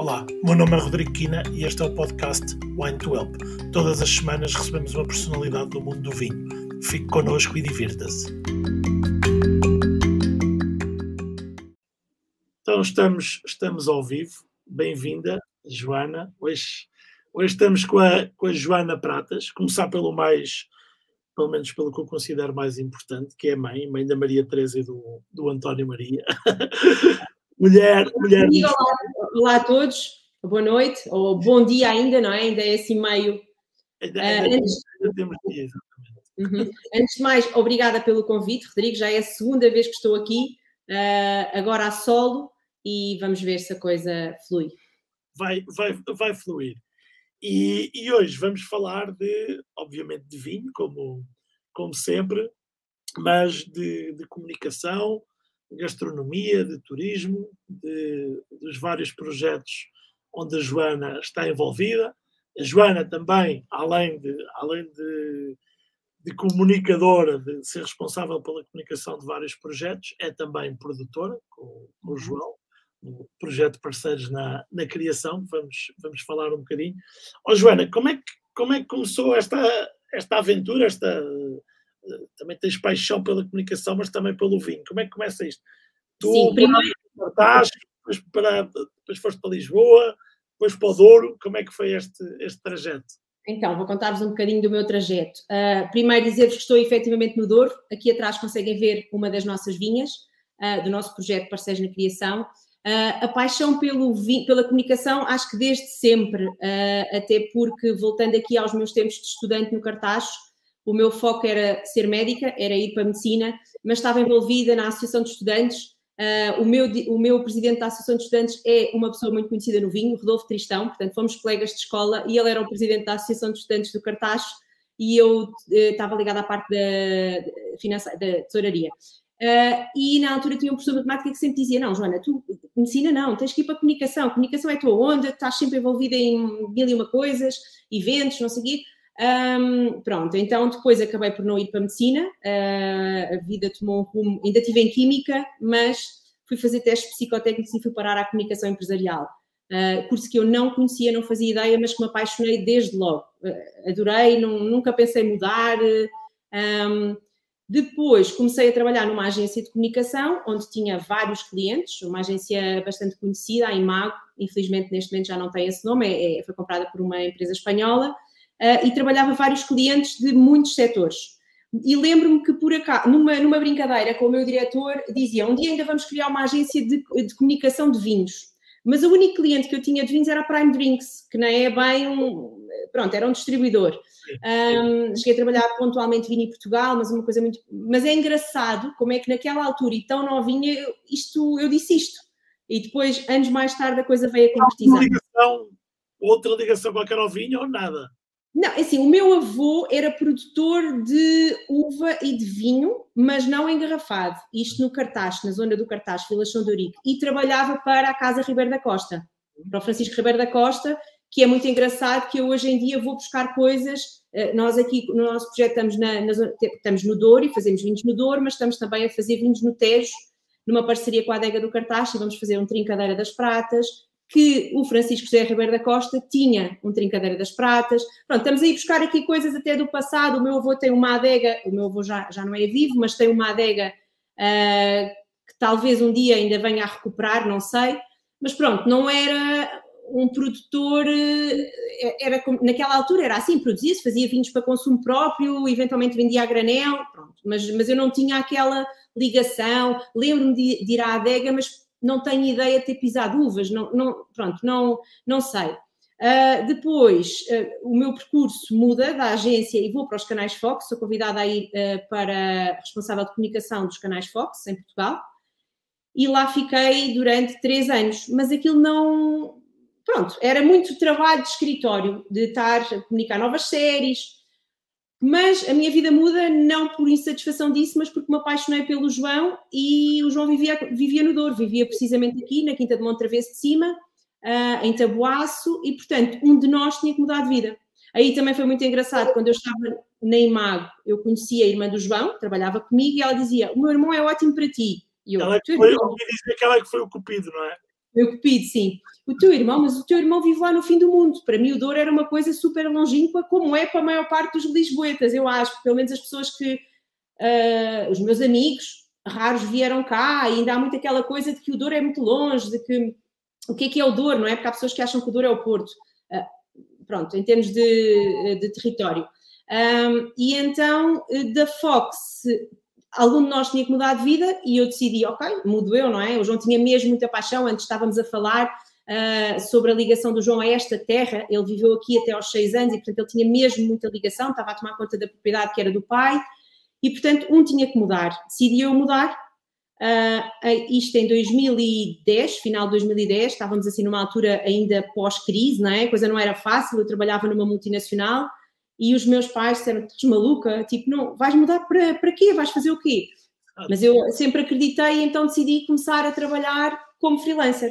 Olá, meu nome é Rodrigo Quina e este é o podcast Wine to Help. Todas as semanas recebemos uma personalidade do mundo do vinho. Fique connosco e divirta-se. Então estamos, estamos ao vivo. Bem-vinda, Joana. Hoje, hoje estamos com a, com a Joana Pratas. Começar pelo mais, pelo menos pelo que eu considero mais importante, que é a mãe, mãe da Maria Teresa e do, do António Maria. mulher, mulher. Olá, olá, a todos, boa noite, ou bom dia ainda, não é? Ainda é assim meio. Ainda, ainda, uh, antes... ainda temos dia, exatamente. Uhum. Antes de mais, obrigada pelo convite, Rodrigo. Já é a segunda vez que estou aqui, uh, agora a solo, e vamos ver se a coisa flui. Vai, vai, vai fluir. E, e hoje vamos falar de, obviamente, de vinho, como, como sempre, mas de, de comunicação, gastronomia, de turismo, de, dos vários projetos onde a Joana está envolvida. A Joana também, além de, além de, de comunicadora, de ser responsável pela comunicação de vários projetos, é também produtora, com, com o uhum. João, no projeto Parceiros na, na Criação, vamos, vamos falar um bocadinho. Ó oh, Joana, como é, que, como é que começou esta, esta aventura, esta, também tens paixão pela comunicação, mas também pelo vinho. Como é que começa isto? Tu Sim, primeiro... Estás, depois, para, depois foste para Lisboa, depois para o Douro. Como é que foi este, este trajeto? Então, vou contar-vos um bocadinho do meu trajeto. Uh, primeiro dizer-vos que estou efetivamente no Douro. Aqui atrás conseguem ver uma das nossas vinhas, uh, do nosso projeto Parceiros na Criação. Uh, a paixão pelo pela comunicação, acho que desde sempre, até porque, voltando aqui aos meus tempos de estudante no Cartacho, o meu foco era ser médica, era ir para a medicina, mas estava envolvida na Associação de Estudantes. Uh, o, meu, o meu presidente da Associação de Estudantes é uma pessoa muito conhecida no vinho, Rodolfo Tristão, portanto fomos colegas de escola e ele era o presidente da Associação de Estudantes do Cartacho e eu uh, estava ligada à parte da, finança, da tesouraria. Uh, e na altura tinha um professor de matemática que sempre dizia: Não, Joana, tu medicina não, tens que ir para a comunicação. Comunicação é a tua onda, estás sempre envolvida em mil e uma coisas, eventos, não sei o quê. Um, pronto, então depois acabei por não ir para a medicina, uh, a vida tomou um rumo, ainda estive em química, mas fui fazer testes psicotécnicos e fui parar à comunicação empresarial. Uh, curso que eu não conhecia, não fazia ideia, mas que me apaixonei desde logo. Uh, adorei, não, nunca pensei mudar. Um, depois comecei a trabalhar numa agência de comunicação, onde tinha vários clientes, uma agência bastante conhecida, a Imago, infelizmente neste momento já não tem esse nome, é, é, foi comprada por uma empresa espanhola, uh, e trabalhava vários clientes de muitos setores. E lembro-me que, por acaso, numa, numa brincadeira com o meu diretor, dizia: um dia ainda vamos criar uma agência de, de comunicação de vinhos. Mas o único cliente que eu tinha de vinhos era a Prime Drinks, que não é bem um. Pronto, era um distribuidor. Um, cheguei a trabalhar pontualmente vinho em Portugal, mas uma coisa muito. Mas é engraçado como é que naquela altura e tão novinha, isto, eu disse isto. E depois, anos mais tarde, a coisa veio a concretizar. Uma ligação, outra ligação qualquer ao vinho ou nada? Não, é assim, o meu avô era produtor de uva e de vinho, mas não engarrafado. Isto no Cartaz, na zona do Cartaz, Vila São. E trabalhava para a Casa Ribeiro da Costa, para o Francisco Ribeiro da Costa, que é muito engraçado, que eu hoje em dia vou buscar coisas. Eh, nós aqui, no nosso projeto, estamos, na, na zona, estamos no Douro e fazemos vinhos no Douro, mas estamos também a fazer vinhos no Tejo, numa parceria com a Adega do Cartaz, e vamos fazer um Trincadeira das Pratas, que o Francisco José Ribeiro da Costa tinha um Trincadeira das Pratas. Pronto, estamos a ir buscar aqui coisas até do passado. O meu avô tem uma adega, o meu avô já, já não é vivo, mas tem uma adega uh, que talvez um dia ainda venha a recuperar, não sei. Mas pronto, não era um produtor, ah, era naquela altura era assim, produzia-se, fazia vinhos para consumo próprio, eventualmente vendia a granel, pronto, mas, mas eu não tinha aquela ligação, lembro-me de, de ir à adega, mas não tenho ideia de ter pisado uvas, não, não, pronto, não, não sei. Uh, depois, uh, o meu percurso muda da agência e vou para os canais Fox, sou convidada a ir uh, para responsável de comunicação dos canais Fox, em Portugal, e lá fiquei durante três anos, mas aquilo não. Pronto, era muito trabalho de escritório, de estar a comunicar novas séries, mas a minha vida muda não por insatisfação disso, mas porque me apaixonei pelo João e o João vivia, vivia no Douro, vivia precisamente aqui, na Quinta de Montravesso de Cima, uh, em Taboaço, e portanto um de nós tinha que mudar de vida. Aí também foi muito engraçado, quando eu estava na Imago, eu conhecia a irmã do João, trabalhava comigo, e ela dizia: O meu irmão é ótimo para ti. E eu, ela que foi, eu dizer que ela que foi o cupido, não é? Meu cupido, sim. O teu irmão, mas o teu irmão vive lá no fim do mundo. Para mim, o Douro era uma coisa super longínqua, como é para a maior parte dos lisboetas, eu acho. Pelo menos as pessoas que. Uh, os meus amigos, raros vieram cá, e ainda há muito aquela coisa de que o Douro é muito longe, de que. O que é que é o Douro, não é? Porque há pessoas que acham que o Douro é o Porto. Uh, pronto, em termos de, de território. Um, e então, da Fox, algum de nós tinha que mudar de vida e eu decidi, ok, mudo eu, não é? O João tinha mesmo muita paixão, antes estávamos a falar uh, sobre a ligação do João a esta terra, ele viveu aqui até aos seis anos e, portanto, ele tinha mesmo muita ligação, estava a tomar conta da propriedade que era do pai e, portanto, um tinha que mudar. Decidi eu mudar, uh, isto em 2010, final de 2010, estávamos assim numa altura ainda pós-crise, não é? A coisa não era fácil, eu trabalhava numa multinacional, e os meus pais disseram: Estás maluca? Tipo, não, vais mudar para, para quê? Vais fazer o quê? Mas eu sempre acreditei, então decidi começar a trabalhar como freelancer.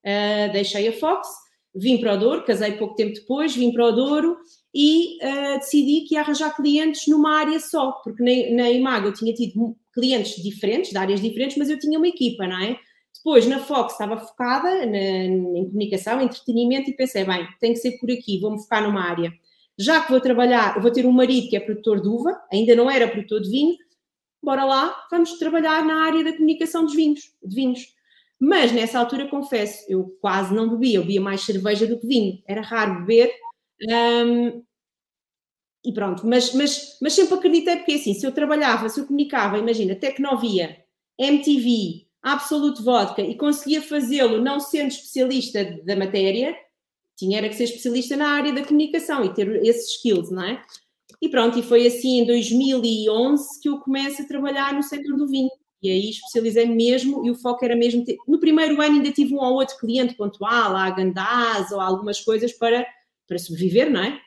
Uh, deixei a Fox, vim para o Douro, casei pouco tempo depois, vim para o Douro e uh, decidi que ia arranjar clientes numa área só, porque na, na Imago eu tinha tido clientes diferentes, de áreas diferentes, mas eu tinha uma equipa, não é? Depois, na Fox, estava focada na, em comunicação, entretenimento e pensei, bem, tem que ser por aqui, vou-me focar numa área já que vou trabalhar, vou ter um marido que é produtor de uva, ainda não era produtor de vinho, bora lá, vamos trabalhar na área da comunicação dos vinhos, de vinhos. Mas nessa altura, confesso, eu quase não bebia, eu bebia mais cerveja do que vinho, era raro beber. Um, e pronto, mas, mas, mas sempre acreditei, porque assim, se eu trabalhava, se eu comunicava, imagina, Tecnovia, MTV, Absolute Vodka, e conseguia fazê-lo não sendo especialista da matéria, tinha era que ser especialista na área da comunicação e ter esses skills, não é? E pronto, e foi assim em 2011 que eu começo a trabalhar no setor do vinho. E aí especializei mesmo e o foco era mesmo. Ter... No primeiro ano ainda tive um ou outro cliente pontual, a Gandaz ou algumas coisas para, para sobreviver, não é?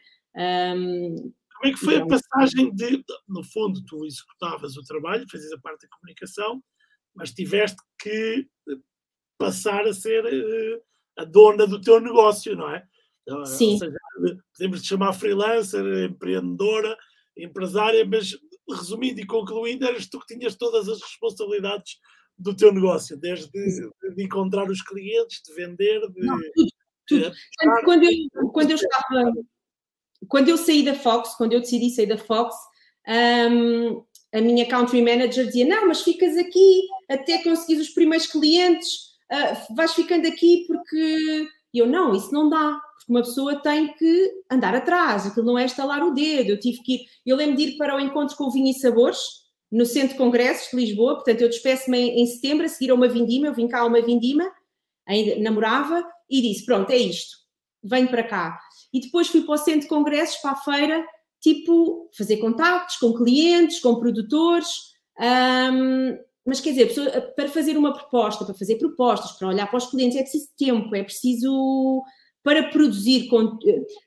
Um, Como é que foi então, a passagem de. No fundo, tu executavas o trabalho, fazias a parte da comunicação, mas tiveste que passar a ser uh, a dona do teu negócio, não é? Sim. Ou seja, podemos te chamar freelancer, empreendedora, empresária, mas resumindo e concluindo, eras tu que tinhas todas as responsabilidades do teu negócio, desde de, encontrar os clientes, de vender, de. Não, tudo, tudo. De, quando, eu, quando eu estava. Quando eu saí da Fox, quando eu decidi sair da Fox, um, a minha country manager dizia: Não, mas ficas aqui até conseguir os primeiros clientes uh, vais ficando aqui porque. eu, não, isso não dá, porque uma pessoa tem que andar atrás, aquilo não é estalar o dedo. Eu tive que ir. Eu lembro de ir para o encontro com o Vinho e Sabores, no Centro de Congressos de Lisboa, portanto, eu despeço-me em, em, setembro, a seguir a uma vindima, eu vim cá a uma vindima, ainda namorava, e disse: Pronto, é isto, venho para cá. E depois fui para o Centro de Congressos, para a feira, tipo, fazer contactos com clientes, com produtores. Um, mas quer dizer, para fazer uma proposta, para fazer propostas, para olhar para os clientes, é preciso tempo, é preciso para produzir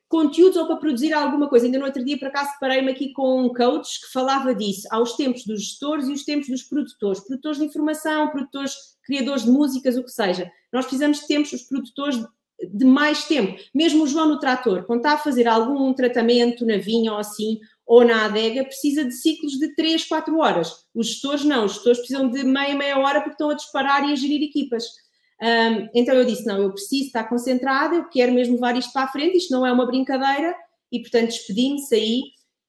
conteúdos ou para produzir alguma coisa. Ainda no outro dia, por acaso, parei-me aqui com um coach que falava disso, aos tempos dos gestores e os tempos dos produtores. Produtores de informação, produtores, criadores de músicas, o que seja. Nós precisamos de tempos, os produtores, de mais tempo. Mesmo o João no trator, quando está a fazer algum tratamento na vinha ou assim, ou na adega precisa de ciclos de 3, 4 horas. Os gestores não, os gestores precisam de meia, meia hora porque estão a disparar e a gerir equipas. Um, então eu disse: não, eu preciso estar concentrada, eu quero mesmo levar isto para a frente, isto não é uma brincadeira, e portanto despedi-me, saí.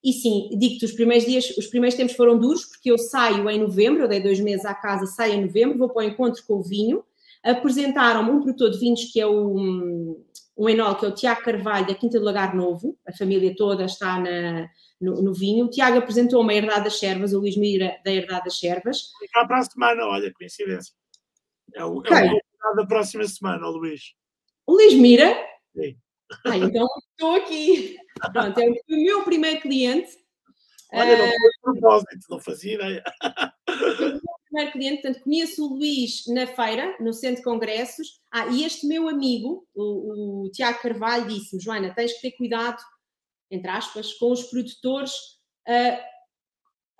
E sim, digo-te, os primeiros dias, os primeiros tempos foram duros, porque eu saio em novembro, eu dei dois meses à casa, saio em novembro, vou para o encontro com o vinho. Apresentaram-me um produtor de vinhos que é o, um enol, que é o Tiago Carvalho, da Quinta do Lagar Novo, a família toda está na, no, no vinho. O Tiago apresentou uma Herdade das Servas, o Luís Mira da Herdade das Servas. Cá para a semana, olha, coincidência. É o, okay. é o da próxima semana, o Luís. O Luís Mira? Sim. Ah, então estou aqui. Pronto, é o meu primeiro cliente. Olha, não foi propósito, não fazia ideia. o primeiro cliente, portanto, conheço o Luís na feira, no Centro de Congressos. Ah, e este meu amigo, o, o Tiago Carvalho, disse-me: Joana, tens que ter cuidado entre aspas, com os produtores, uh,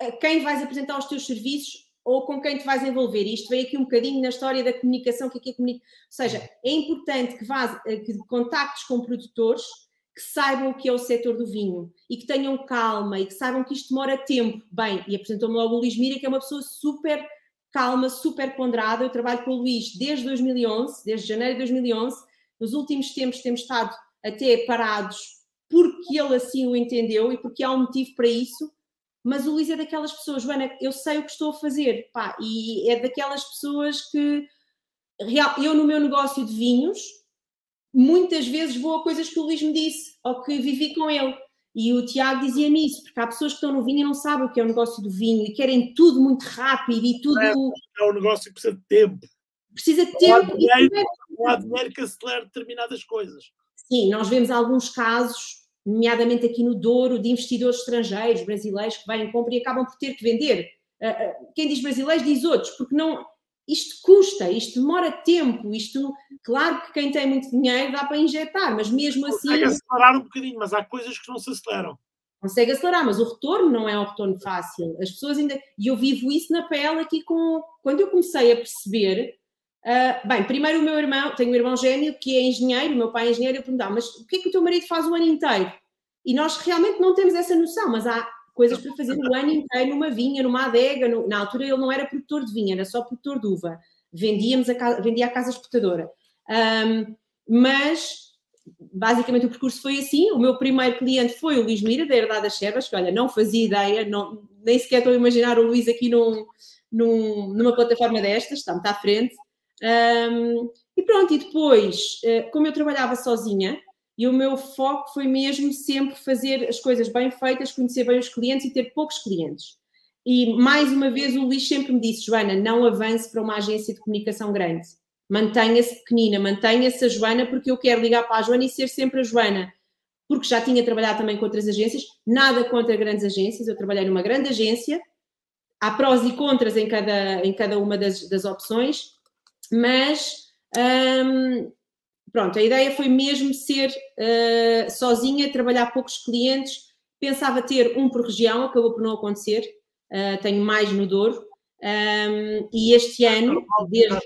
a quem vais apresentar os teus serviços ou com quem te vais envolver. Isto veio aqui um bocadinho na história da comunicação, que aqui é comunicação. Ou seja, é importante que, vás, que contactes com produtores que saibam o que é o setor do vinho e que tenham calma e que saibam que isto demora tempo. Bem, e apresentou-me logo o Luís Mira, que é uma pessoa super calma, super ponderada. Eu trabalho com o Luís desde 2011, desde janeiro de 2011. Nos últimos tempos temos estado até parados porque ele assim o entendeu e porque há um motivo para isso. Mas o Luís é daquelas pessoas, Joana, eu sei o que estou a fazer, pá, e é daquelas pessoas que eu no meu negócio de vinhos muitas vezes vou a coisas que o Luís me disse ou que vivi com ele. E o Tiago dizia-me isso, porque há pessoas que estão no vinho e não sabem o que é o negócio do vinho e querem tudo muito rápido e tudo. É, é um negócio que precisa de tempo. Precisa de tempo. Não há dinheiro, não há dinheiro que acelere determinadas coisas. Sim, nós vemos alguns casos, nomeadamente aqui no Douro, de investidores estrangeiros, brasileiros, que vêm, compram e acabam por ter que vender. Ah, ah, quem diz brasileiros diz outros, porque não, isto custa, isto demora tempo, isto, claro que quem tem muito dinheiro dá para injetar, mas mesmo assim. Consegue acelerar um bocadinho, mas há coisas que não se aceleram. Consegue acelerar, mas o retorno não é um retorno fácil. As pessoas ainda. E eu vivo isso na pele aqui com. Quando eu comecei a perceber. Uh, bem, primeiro o meu irmão, tenho um irmão gêmeo que é engenheiro, meu pai é engenheiro, eu perguntava, mas o que é que o teu marido faz o ano inteiro? E nós realmente não temos essa noção, mas há coisas para fazer o ano inteiro numa vinha, numa adega. No, na altura ele não era produtor de vinha, era só produtor de uva. Vendíamos a, vendia a casa exportadora. Um, mas basicamente o percurso foi assim. O meu primeiro cliente foi o Luís Mira, da Herdade das Servas, que olha, não fazia ideia, não, nem sequer estou a imaginar o Luís aqui num, num, numa plataforma destas, está muito à frente. Um, e pronto, e depois, eh, como eu trabalhava sozinha, e o meu foco foi mesmo sempre fazer as coisas bem feitas, conhecer bem os clientes e ter poucos clientes. E mais uma vez o Luís sempre me disse, Joana, não avance para uma agência de comunicação grande. Mantenha-se pequenina, mantenha-se a Joana, porque eu quero ligar para a Joana e ser sempre a Joana. Porque já tinha trabalhado também com outras agências, nada contra grandes agências, eu trabalhei numa grande agência, há prós e contras em cada, em cada uma das, das opções, mas hum, pronto, a ideia foi mesmo ser uh, sozinha, trabalhar poucos clientes. Pensava ter um por região, acabou por não acontecer. Uh, tenho mais no Douro. Um, e este ano, desde.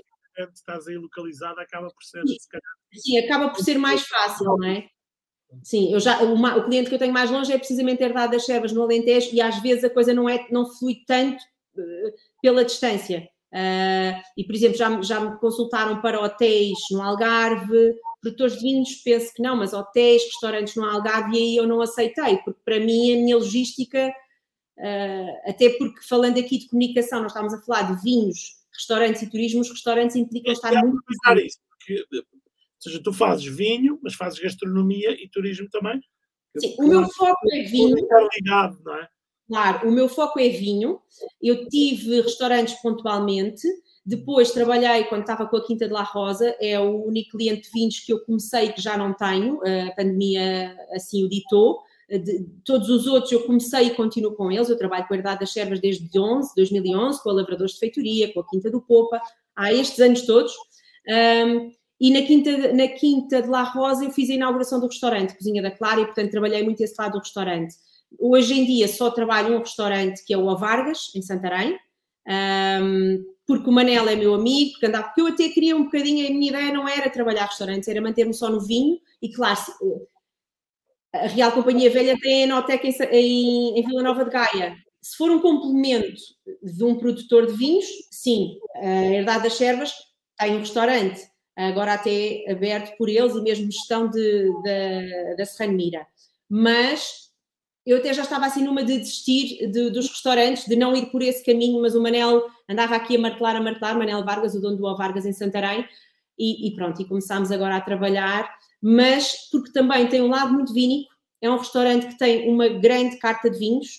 Estás aí localizada, acaba por ser. Sim, sim, acaba por ser mais fácil, não é? Sim, eu já, o, o, cliente que eu tenho mais longe é precisamente herdade das servas no Alentejo e às vezes a coisa não, é, não flui tanto uh, pela distância. Uh, e, por exemplo, já, já me consultaram para hotéis no Algarve, produtores de vinhos, penso que não, mas hotéis, restaurantes no Algarve, e aí eu não aceitei, porque para mim a minha logística, uh, até porque falando aqui de comunicação, nós estamos a falar de vinhos, restaurantes e turismo, os restaurantes implicam é, estar muito. Isso, porque, ou seja, tu fazes vinho, mas fazes gastronomia e turismo também. Sim, o meu foco é vinho. Ligado, não é? Claro, o meu foco é vinho. Eu tive restaurantes pontualmente. Depois trabalhei quando estava com a Quinta de La Rosa, é o único cliente de vinhos que eu comecei que já não tenho, a pandemia assim o ditou. De, todos os outros eu comecei e continuo com eles. Eu trabalho com a Herdade das Servas desde 11, 2011, com a Lavradores de Feitoria, com a Quinta do Popa, há estes anos todos. Um, e na Quinta, na Quinta de La Rosa eu fiz a inauguração do restaurante, Cozinha da Clara, e portanto trabalhei muito esse lado do restaurante. Hoje em dia só trabalho um restaurante que é o A Vargas, em Santarém, um, porque o Manel é meu amigo, porque, andava, porque eu até queria um bocadinho, a minha ideia não era trabalhar restaurantes, era manter-me só no vinho, e claro, a Real Companhia Velha tem a Enoteca em, em, em Vila Nova de Gaia. Se for um complemento de um produtor de vinhos, sim, a Herdade das Servas tem um restaurante, agora até aberto por eles e mesmo gestão de, de, da Serrano Mira. Mas eu até já estava assim numa de desistir de, dos restaurantes, de não ir por esse caminho, mas o Manel andava aqui a martelar, a martelar, Manel Vargas, o dono do O Vargas em Santarém, e, e, pronto, e começámos agora a trabalhar, mas porque também tem um lado muito vínico, é um restaurante que tem uma grande carta de vinhos,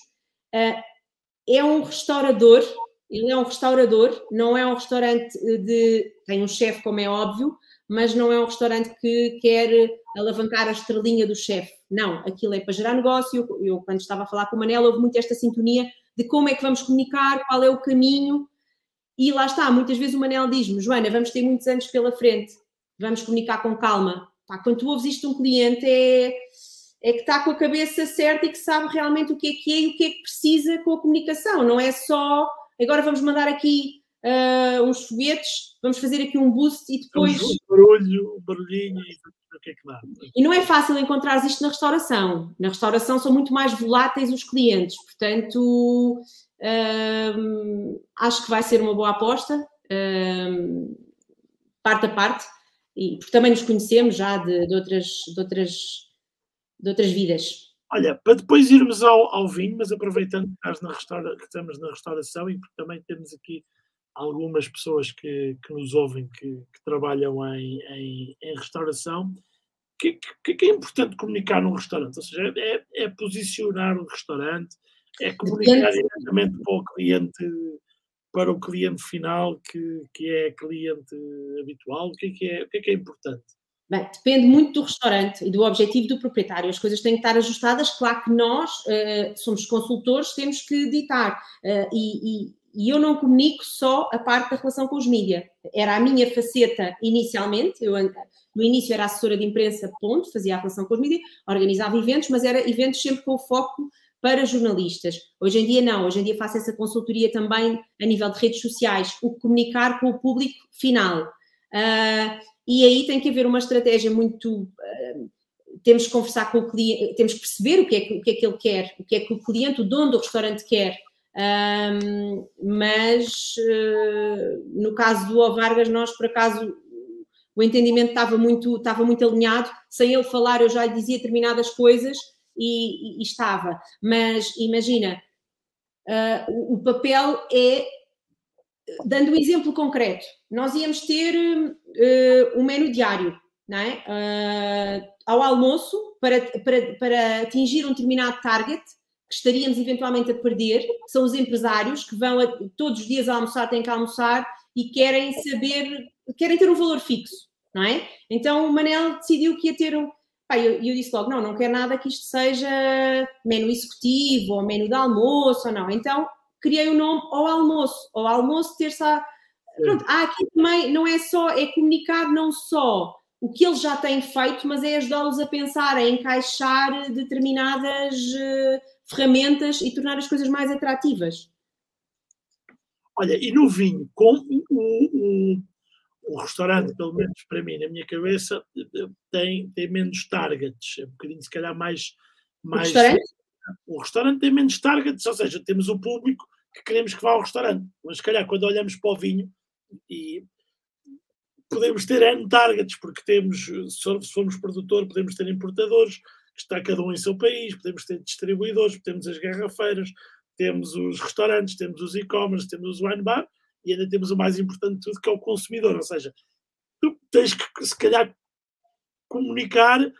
uh, é um restaurador, ele é um restaurador, não é um restaurante de. tem um chefe, como é óbvio, mas não é um restaurante que quer alavancar a estrelinha do chefe. Não, aquilo é para gerar negócio. Eu, eu, quando estava a falar com o Manel, houve muito esta sintonia de como é que vamos comunicar, qual é o caminho. E lá está, muitas vezes o Manel diz-me, Joana, vamos ter muitos anos pela frente, vamos comunicar com calma. Pá, quando tu ouves isto de um cliente, é, é que está com a cabeça certa e que sabe realmente o que é que é e o que é que precisa com a comunicação. Não é só, agora vamos mandar aqui uh, uns foguetes, vamos fazer aqui um boost e depois. Um barulho, um barulhinho e o que é que dá. E não é fácil encontrar isto na restauração. Na restauração são muito mais voláteis os clientes, portanto, uh, acho que vai ser uma boa aposta, uh, parte a parte, e, porque também nos conhecemos já de, de outras, de, outras, de outras vidas. Olha, para depois irmos ao, ao vinho, mas aproveitando que, estás na restaura, que estamos na restauração e porque também temos aqui algumas pessoas que, que nos ouvem que, que trabalham em, em, em restauração, o que, que, que, é importante comunicar num restaurante? Ou seja, é, é posicionar o restaurante, é comunicar diretamente para o cliente, para o cliente final, que, que é cliente habitual, o que é que é, o que é, que é importante? Bem, depende muito do restaurante e do objetivo do proprietário. As coisas têm que estar ajustadas. Claro que nós uh, somos consultores, temos que ditar. Uh, e, e, e, eu não comunico só a parte da relação com os mídias. Era a minha faceta inicialmente. Eu, no início era assessora de imprensa, ponto, fazia a relação com os mídias, organizava eventos, mas era eventos sempre com foco para jornalistas. Hoje em dia não, hoje em dia faço essa consultoria também a nível de redes sociais, o comunicar com o público final. Uh, e aí tem que haver uma estratégia muito. Uh, temos que conversar com o cliente, temos que perceber o que, é o que é que ele quer, o que é que o cliente, o dono do restaurante quer. Um, mas uh, no caso do O Vargas, nós por acaso o entendimento estava muito, estava muito alinhado, sem ele falar, eu já lhe dizia determinadas coisas e, e, e estava. Mas imagina, uh, o, o papel é dando um exemplo concreto, nós íamos ter uh, um menu diário, não é? Ao almoço, para, para, para atingir um determinado target, que estaríamos eventualmente a perder, são os empresários que vão a, todos os dias a almoçar, têm que almoçar e querem saber, querem ter um valor fixo, não é? Então o Manel decidiu que ia ter um. Pá, eu, eu disse logo: não, não quero nada que isto seja menu executivo ou menu de almoço ou não. Então criei o um nome ao almoço, ao almoço terça. Pronto, há aqui também, não é só, é comunicar não só o que eles já têm feito, mas é ajudá-los a pensar, a encaixar determinadas uh, ferramentas e tornar as coisas mais atrativas. Olha, e no vinho, com o, o, o, restaurante, pelo menos para mim, na minha cabeça, tem, tem menos targets, é um bocadinho se calhar mais. mais o restaurante? O restaurante tem menos targets, ou seja, temos o público que queremos que vá ao restaurante. Mas se calhar quando olhamos para o vinho e podemos ter N targets, porque temos, se formos produtor, podemos ter importadores, que está cada um em seu país, podemos ter distribuidores, temos as garrafeiras, temos os restaurantes, temos os e-commerce, temos os wine bar e ainda temos o mais importante de tudo, que é o consumidor. Ou seja, tu tens que, se calhar, comunicar, eh,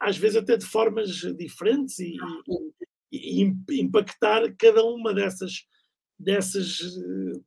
às vezes até de formas diferentes e, e, e impactar cada uma dessas dessas,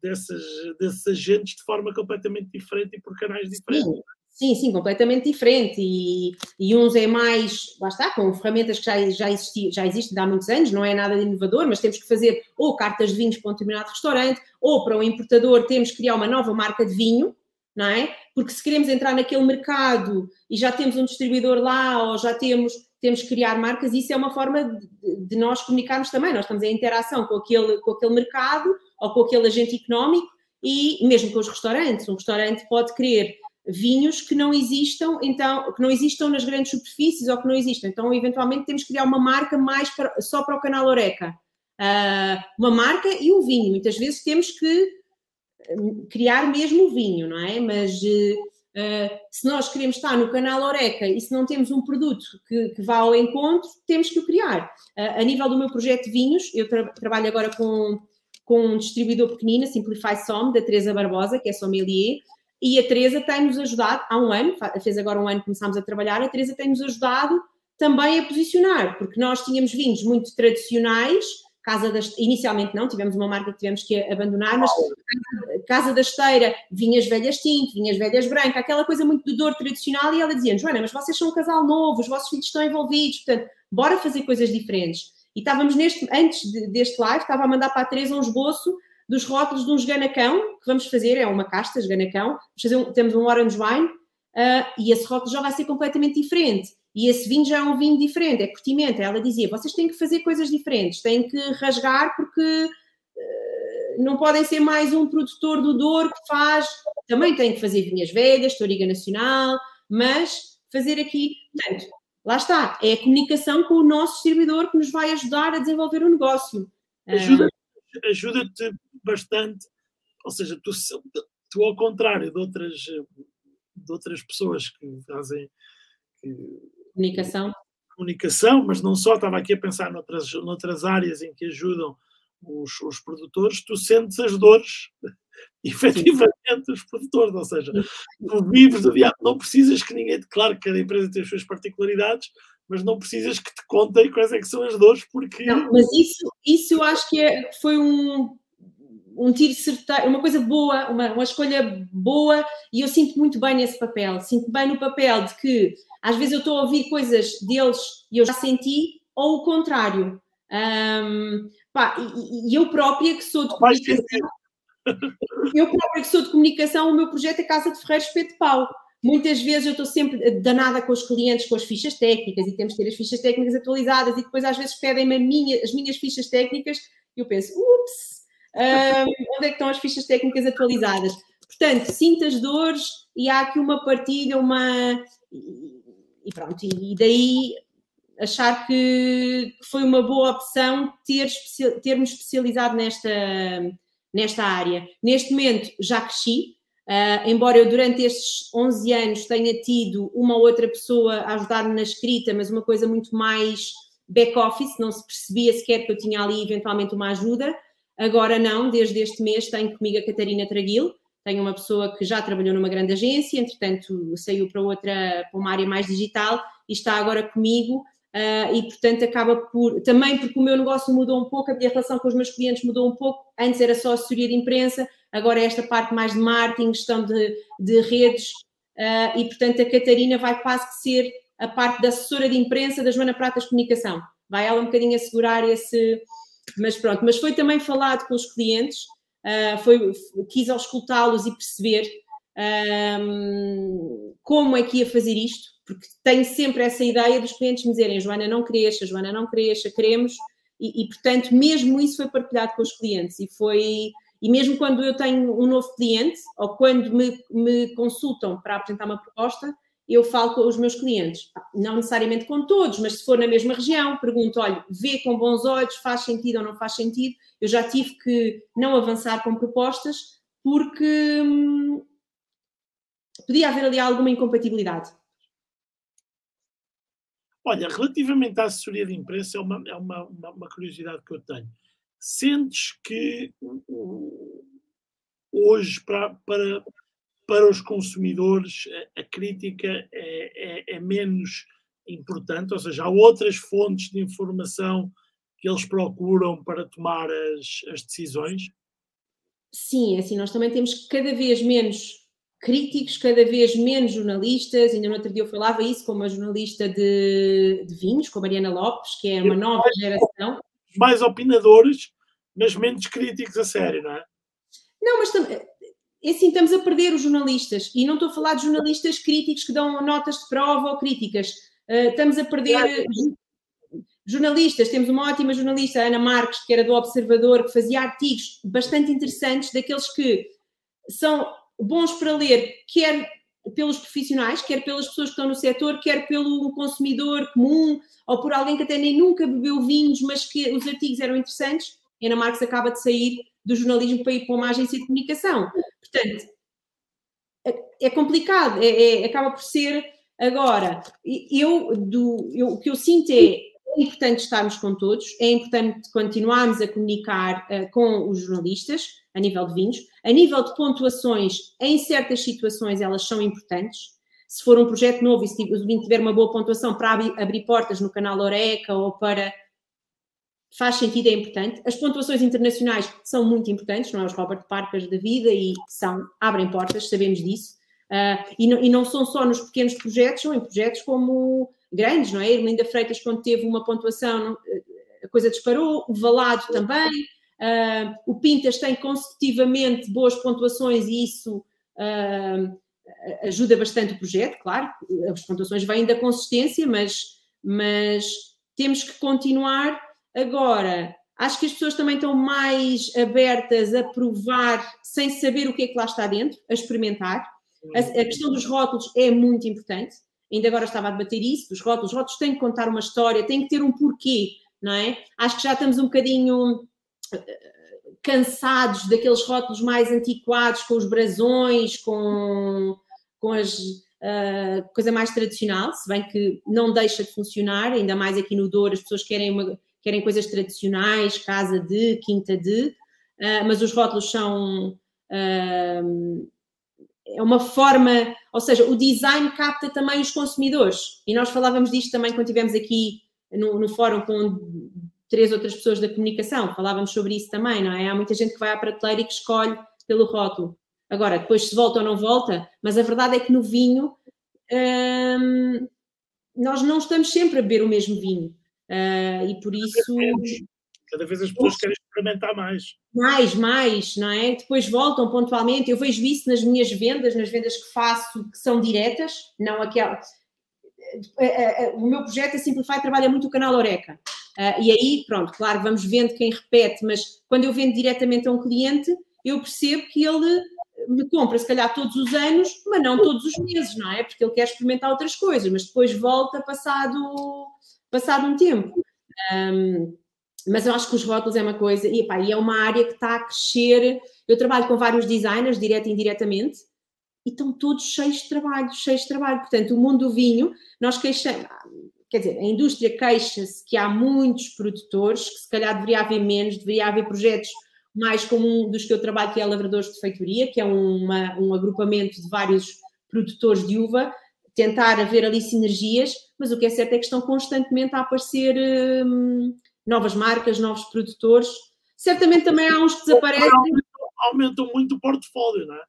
dessas, desses agentes de forma completamente diferente e por canais diferentes. Sim, sim, completamente diferente. E, e uns é mais, lá está, com ferramentas que já, já, existi, já existem há muitos anos, não é nada de inovador, mas temos que fazer ou cartas de vinhos para um determinado restaurante, ou para um importador temos que criar uma nova marca de vinho, não é? Porque se queremos entrar naquele mercado e já temos um distribuidor lá, ou já temos, temos que criar marcas, isso é uma forma de, de nós comunicarmos também. Nós estamos em interação com aquele, com aquele mercado ou com aquele agente económico e mesmo com os restaurantes. Um restaurante pode querer vinhos que não existam, então, que não existam nas grandes superfícies ou que não existam. Então, eventualmente, temos que criar uma marca mais para, só para o canal Oreca. Uh, uma marca e um vinho. Muitas vezes temos que hum, criar mesmo o vinho, não é? Mas uh, se nós queremos estar no canal Oreca e se não temos um produto que, que vá ao encontro, temos que o criar. Uh, a nível do meu projeto de vinhos, eu tra trabalho agora com, com um distribuidor pequenino, Simplify Som, da Teresa Barbosa, que é sommelier, e a Teresa tem-nos ajudado, há um ano, fez agora um ano que começámos a trabalhar, a Teresa tem-nos ajudado também a posicionar, porque nós tínhamos vinhos muito tradicionais, Casa da inicialmente não, tivemos uma marca que tivemos que abandonar, mas Casa da Esteira, vinhas velhas tinto, vinhas velhas branca, aquela coisa muito de dor tradicional, e ela dizia Joana, mas vocês são um casal novo, os vossos filhos estão envolvidos, portanto, bora fazer coisas diferentes. E estávamos neste, antes de, deste live, estava a mandar para a Teresa um esboço dos rótulos de um esganacão, que vamos fazer, é uma casta, esganacão, um, temos um orange wine, uh, e esse rótulo já vai ser completamente diferente. E esse vinho já é um vinho diferente, é curtimento. Ela dizia, vocês têm que fazer coisas diferentes, têm que rasgar porque uh, não podem ser mais um produtor do Douro que faz, também tem que fazer vinhas velhas, Toriga Nacional, mas fazer aqui, portanto, lá está, é a comunicação com o nosso distribuidor que nos vai ajudar a desenvolver o negócio. Ajuda-te ajuda bastante, ou seja, tu, tu ao contrário de outras, de outras pessoas que fazem que, comunicação. comunicação, mas não só, estava aqui a pensar noutras, noutras áreas em que ajudam os, os produtores, tu sentes as dores efetivamente os produtores, ou seja, tu vives do diabo, não precisas que ninguém claro que cada empresa tem as suas particularidades, mas não precisas que te contem quais é que são as dores, porque... Não, mas isso, isso eu acho que é, foi um, um tiro certeiro, uma coisa boa, uma, uma escolha boa, e eu sinto muito bem nesse papel, sinto bem no papel de que às vezes eu estou a ouvir coisas deles e eu já senti, ou o contrário. Um, pá, e, e, eu própria que sou de comunicação, eu própria que sou de comunicação, o meu projeto é Casa de Ferreiros Espeto de Pau. Muitas vezes eu estou sempre danada com os clientes, com as fichas técnicas, e temos que ter as fichas técnicas atualizadas, e depois às vezes pedem-me minha, as minhas fichas técnicas, e eu penso, ups, um, onde é que estão as fichas técnicas atualizadas? Portanto, sinto as dores e há aqui uma partilha, uma. E pronto, e daí achar que foi uma boa opção ter, termos especializado nesta, nesta área. Neste momento já cresci, uh, embora eu durante estes 11 anos tenha tido uma outra pessoa a ajudar-me na escrita, mas uma coisa muito mais back-office, não se percebia sequer que eu tinha ali eventualmente uma ajuda. Agora não, desde este mês tenho comigo a Catarina Traguil, tenho uma pessoa que já trabalhou numa grande agência, entretanto saiu para outra, para uma área mais digital e está agora comigo Uh, e portanto acaba por também porque o meu negócio mudou um pouco, a minha relação com os meus clientes mudou um pouco. Antes era só assessoria de imprensa, agora esta parte mais de marketing, gestão de, de redes, uh, e portanto a Catarina vai quase que ser a parte da assessora de imprensa da Joana Pratas Comunicação. Vai ela um bocadinho assegurar esse. Mas pronto, mas foi também falado com os clientes, uh, foi, quis auscultá-los e perceber como é que ia fazer isto porque tenho sempre essa ideia dos clientes me dizerem Joana não cresça, Joana não cresça, queremos, e, e, portanto mesmo isso foi partilhado com os clientes e foi, e mesmo quando eu tenho um novo cliente ou quando me, me consultam para apresentar uma proposta, eu falo com os meus clientes, não necessariamente com todos, mas se for na mesma região, pergunto, olha, vê com bons olhos, faz sentido ou não faz sentido, eu já tive que não avançar com propostas porque hum, podia haver ali alguma incompatibilidade. Olha, relativamente à assessoria de imprensa, é uma, é uma, uma, uma curiosidade que eu tenho. Sentes que hoje, para, para, para os consumidores, a, crítica é, é, é menos importante, ou seja, há outras fontes de informação que eles procuram para tomar as, as decisões? Sim, assim, nós também temos cada vez menos críticos, cada vez menos jornalistas. Ainda no outro dia eu falava isso com uma jornalista de, de vinhos, com a Mariana Lopes, que é uma nova geração. Mais opinadores, mas menos críticos a sério, não é? Não, mas também. É assim, estamos a perder os jornalistas. E não estou a falar de jornalistas críticos que dão notas de prova ou críticas. Uh, estamos a perder jornalistas. Temos uma ótima jornalista, Ana Marques, que era do Observador, que fazia artigos bastante interessantes, daqueles que são bons para ler, quer pelos profissionais, quer pelas pessoas que estão no setor, quer pelo consumidor comum ou por alguém que até nem nunca bebeu vinhos, mas que os artigos eram interessantes. Ana Marques acaba de sair do jornalismo para ir para uma agência de comunicação. Portanto, é, é complicado, é, é, acaba por ser agora. Eu, do, eu, o que eu sinto é é importante estarmos com todos, é importante continuarmos a comunicar uh, com os jornalistas a nível de vinhos, a nível de pontuações, em certas situações elas são importantes. Se for um projeto novo e se o vinho tiver uma boa pontuação para abrir, abrir portas no canal Oreca ou para faz sentido, é importante. As pontuações internacionais são muito importantes, não é? Os Robert Parkers da vida e são, abrem portas, sabemos disso. Uh, e, não, e, não, são só nos pequenos projetos, são em projetos como grandes, não é? Ermelinda Freitas, quando teve uma pontuação, a coisa disparou, o Valado também, uh, o Pintas tem consecutivamente boas pontuações e isso uh, ajuda bastante o projeto, claro, as pontuações vêm da consistência, mas, mas temos que continuar. Agora, Acho que as pessoas também estão mais abertas a provar sem saber o que é que lá está dentro, a experimentar. A, a questão dos rótulos é muito importante. Ainda agora estava a debater isso, dos rótulos. Os rótulos têm que contar uma história, têm que ter um porquê, não é? Acho que já estamos um bocadinho eh, cansados daqueles rótulos mais antiquados, com os brasões, com, com as uh, coisa mais tradicional, se bem que não deixa de funcionar, ainda mais aqui no Douro, as pessoas querem, uma, querem coisas tradicionais, casa de, quinta de, uh, mas os rótulos são. Uh, é uma forma, ou seja, o design capta também os consumidores. E nós falávamos disto também quando estivemos aqui no, no fórum com três outras pessoas da comunicação, falávamos sobre isso também, não é? Há muita gente que vai à prateleira e que escolhe pelo rótulo. Agora, depois se volta ou não volta, mas a verdade é que no vinho hum, nós não estamos sempre a beber o mesmo vinho. Uh, e por isso. Cada vez as pessoas querem experimentar mais. Mais, mais, não é? Depois voltam pontualmente. Eu vejo isso nas minhas vendas, nas vendas que faço, que são diretas, não aquela. Eh, eh, o meu projeto, a Simplify, trabalha muito o canal Oreca. E aí, pronto, claro, vamos vendo quem repete, mas quando eu vendo diretamente a um cliente, eu percebo que ele me compra, se calhar, todos os anos, mas não todos os meses, não é? Porque ele quer experimentar outras coisas, mas depois volta passado, passado um tempo. Um, mas eu acho que os rótulos é uma coisa, e, epá, e é uma área que está a crescer. Eu trabalho com vários designers, direto e indiretamente, e estão todos cheios de trabalho, cheios de trabalho. Portanto, o mundo do vinho, nós queixamos, quer dizer, a indústria queixa-se que há muitos produtores, que se calhar deveria haver menos, deveria haver projetos mais como um dos que eu trabalho, que é Lavradores de Feitoria, que é uma, um agrupamento de vários produtores de uva, tentar haver ali sinergias, mas o que é certo é que estão constantemente a aparecer hum, novas marcas, novos produtores. Certamente também há uns que desaparecem. Aumentam, aumentam muito o portfólio, não é?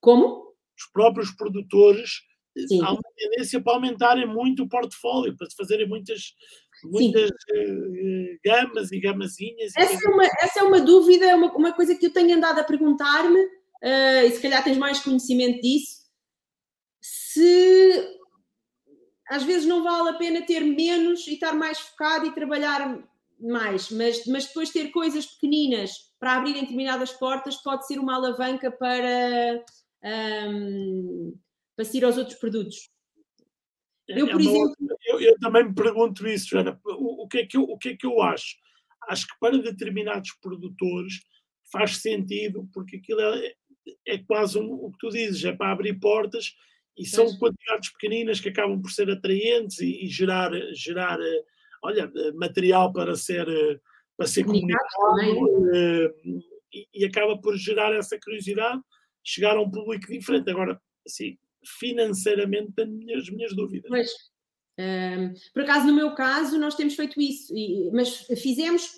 Como? Os próprios produtores Sim. há uma tendência para aumentarem muito o portfólio, para se fazerem muitas, muitas uh, gamas e gamazinhas. Essa, e é uma, essa é uma dúvida, uma, uma coisa que eu tenho andado a perguntar-me, uh, e se calhar tens mais conhecimento disso, se às vezes não vale a pena ter menos e estar mais focado e trabalhar mais, mas, mas depois ter coisas pequeninas para abrirem determinadas portas pode ser uma alavanca para. Um, para seguir aos outros produtos. É, eu, por é exemplo. Eu, eu, também me pergunto isso, Joana. O, o, que é que eu, o que é que eu acho? Acho que para determinados produtores faz sentido, porque aquilo é, é quase um, o que tu dizes, é para abrir portas e são é. quantidades pequeninas que acabam por ser atraentes e, e gerar, gerar olha, material para ser, para ser comunicado, eh, e, e, acaba por gerar essa curiosidade, chegar a um público diferente. Agora, assim, financeiramente tenho as minhas dúvidas. Pois. Um, por acaso, no meu caso, nós temos feito isso, e, mas fizemos,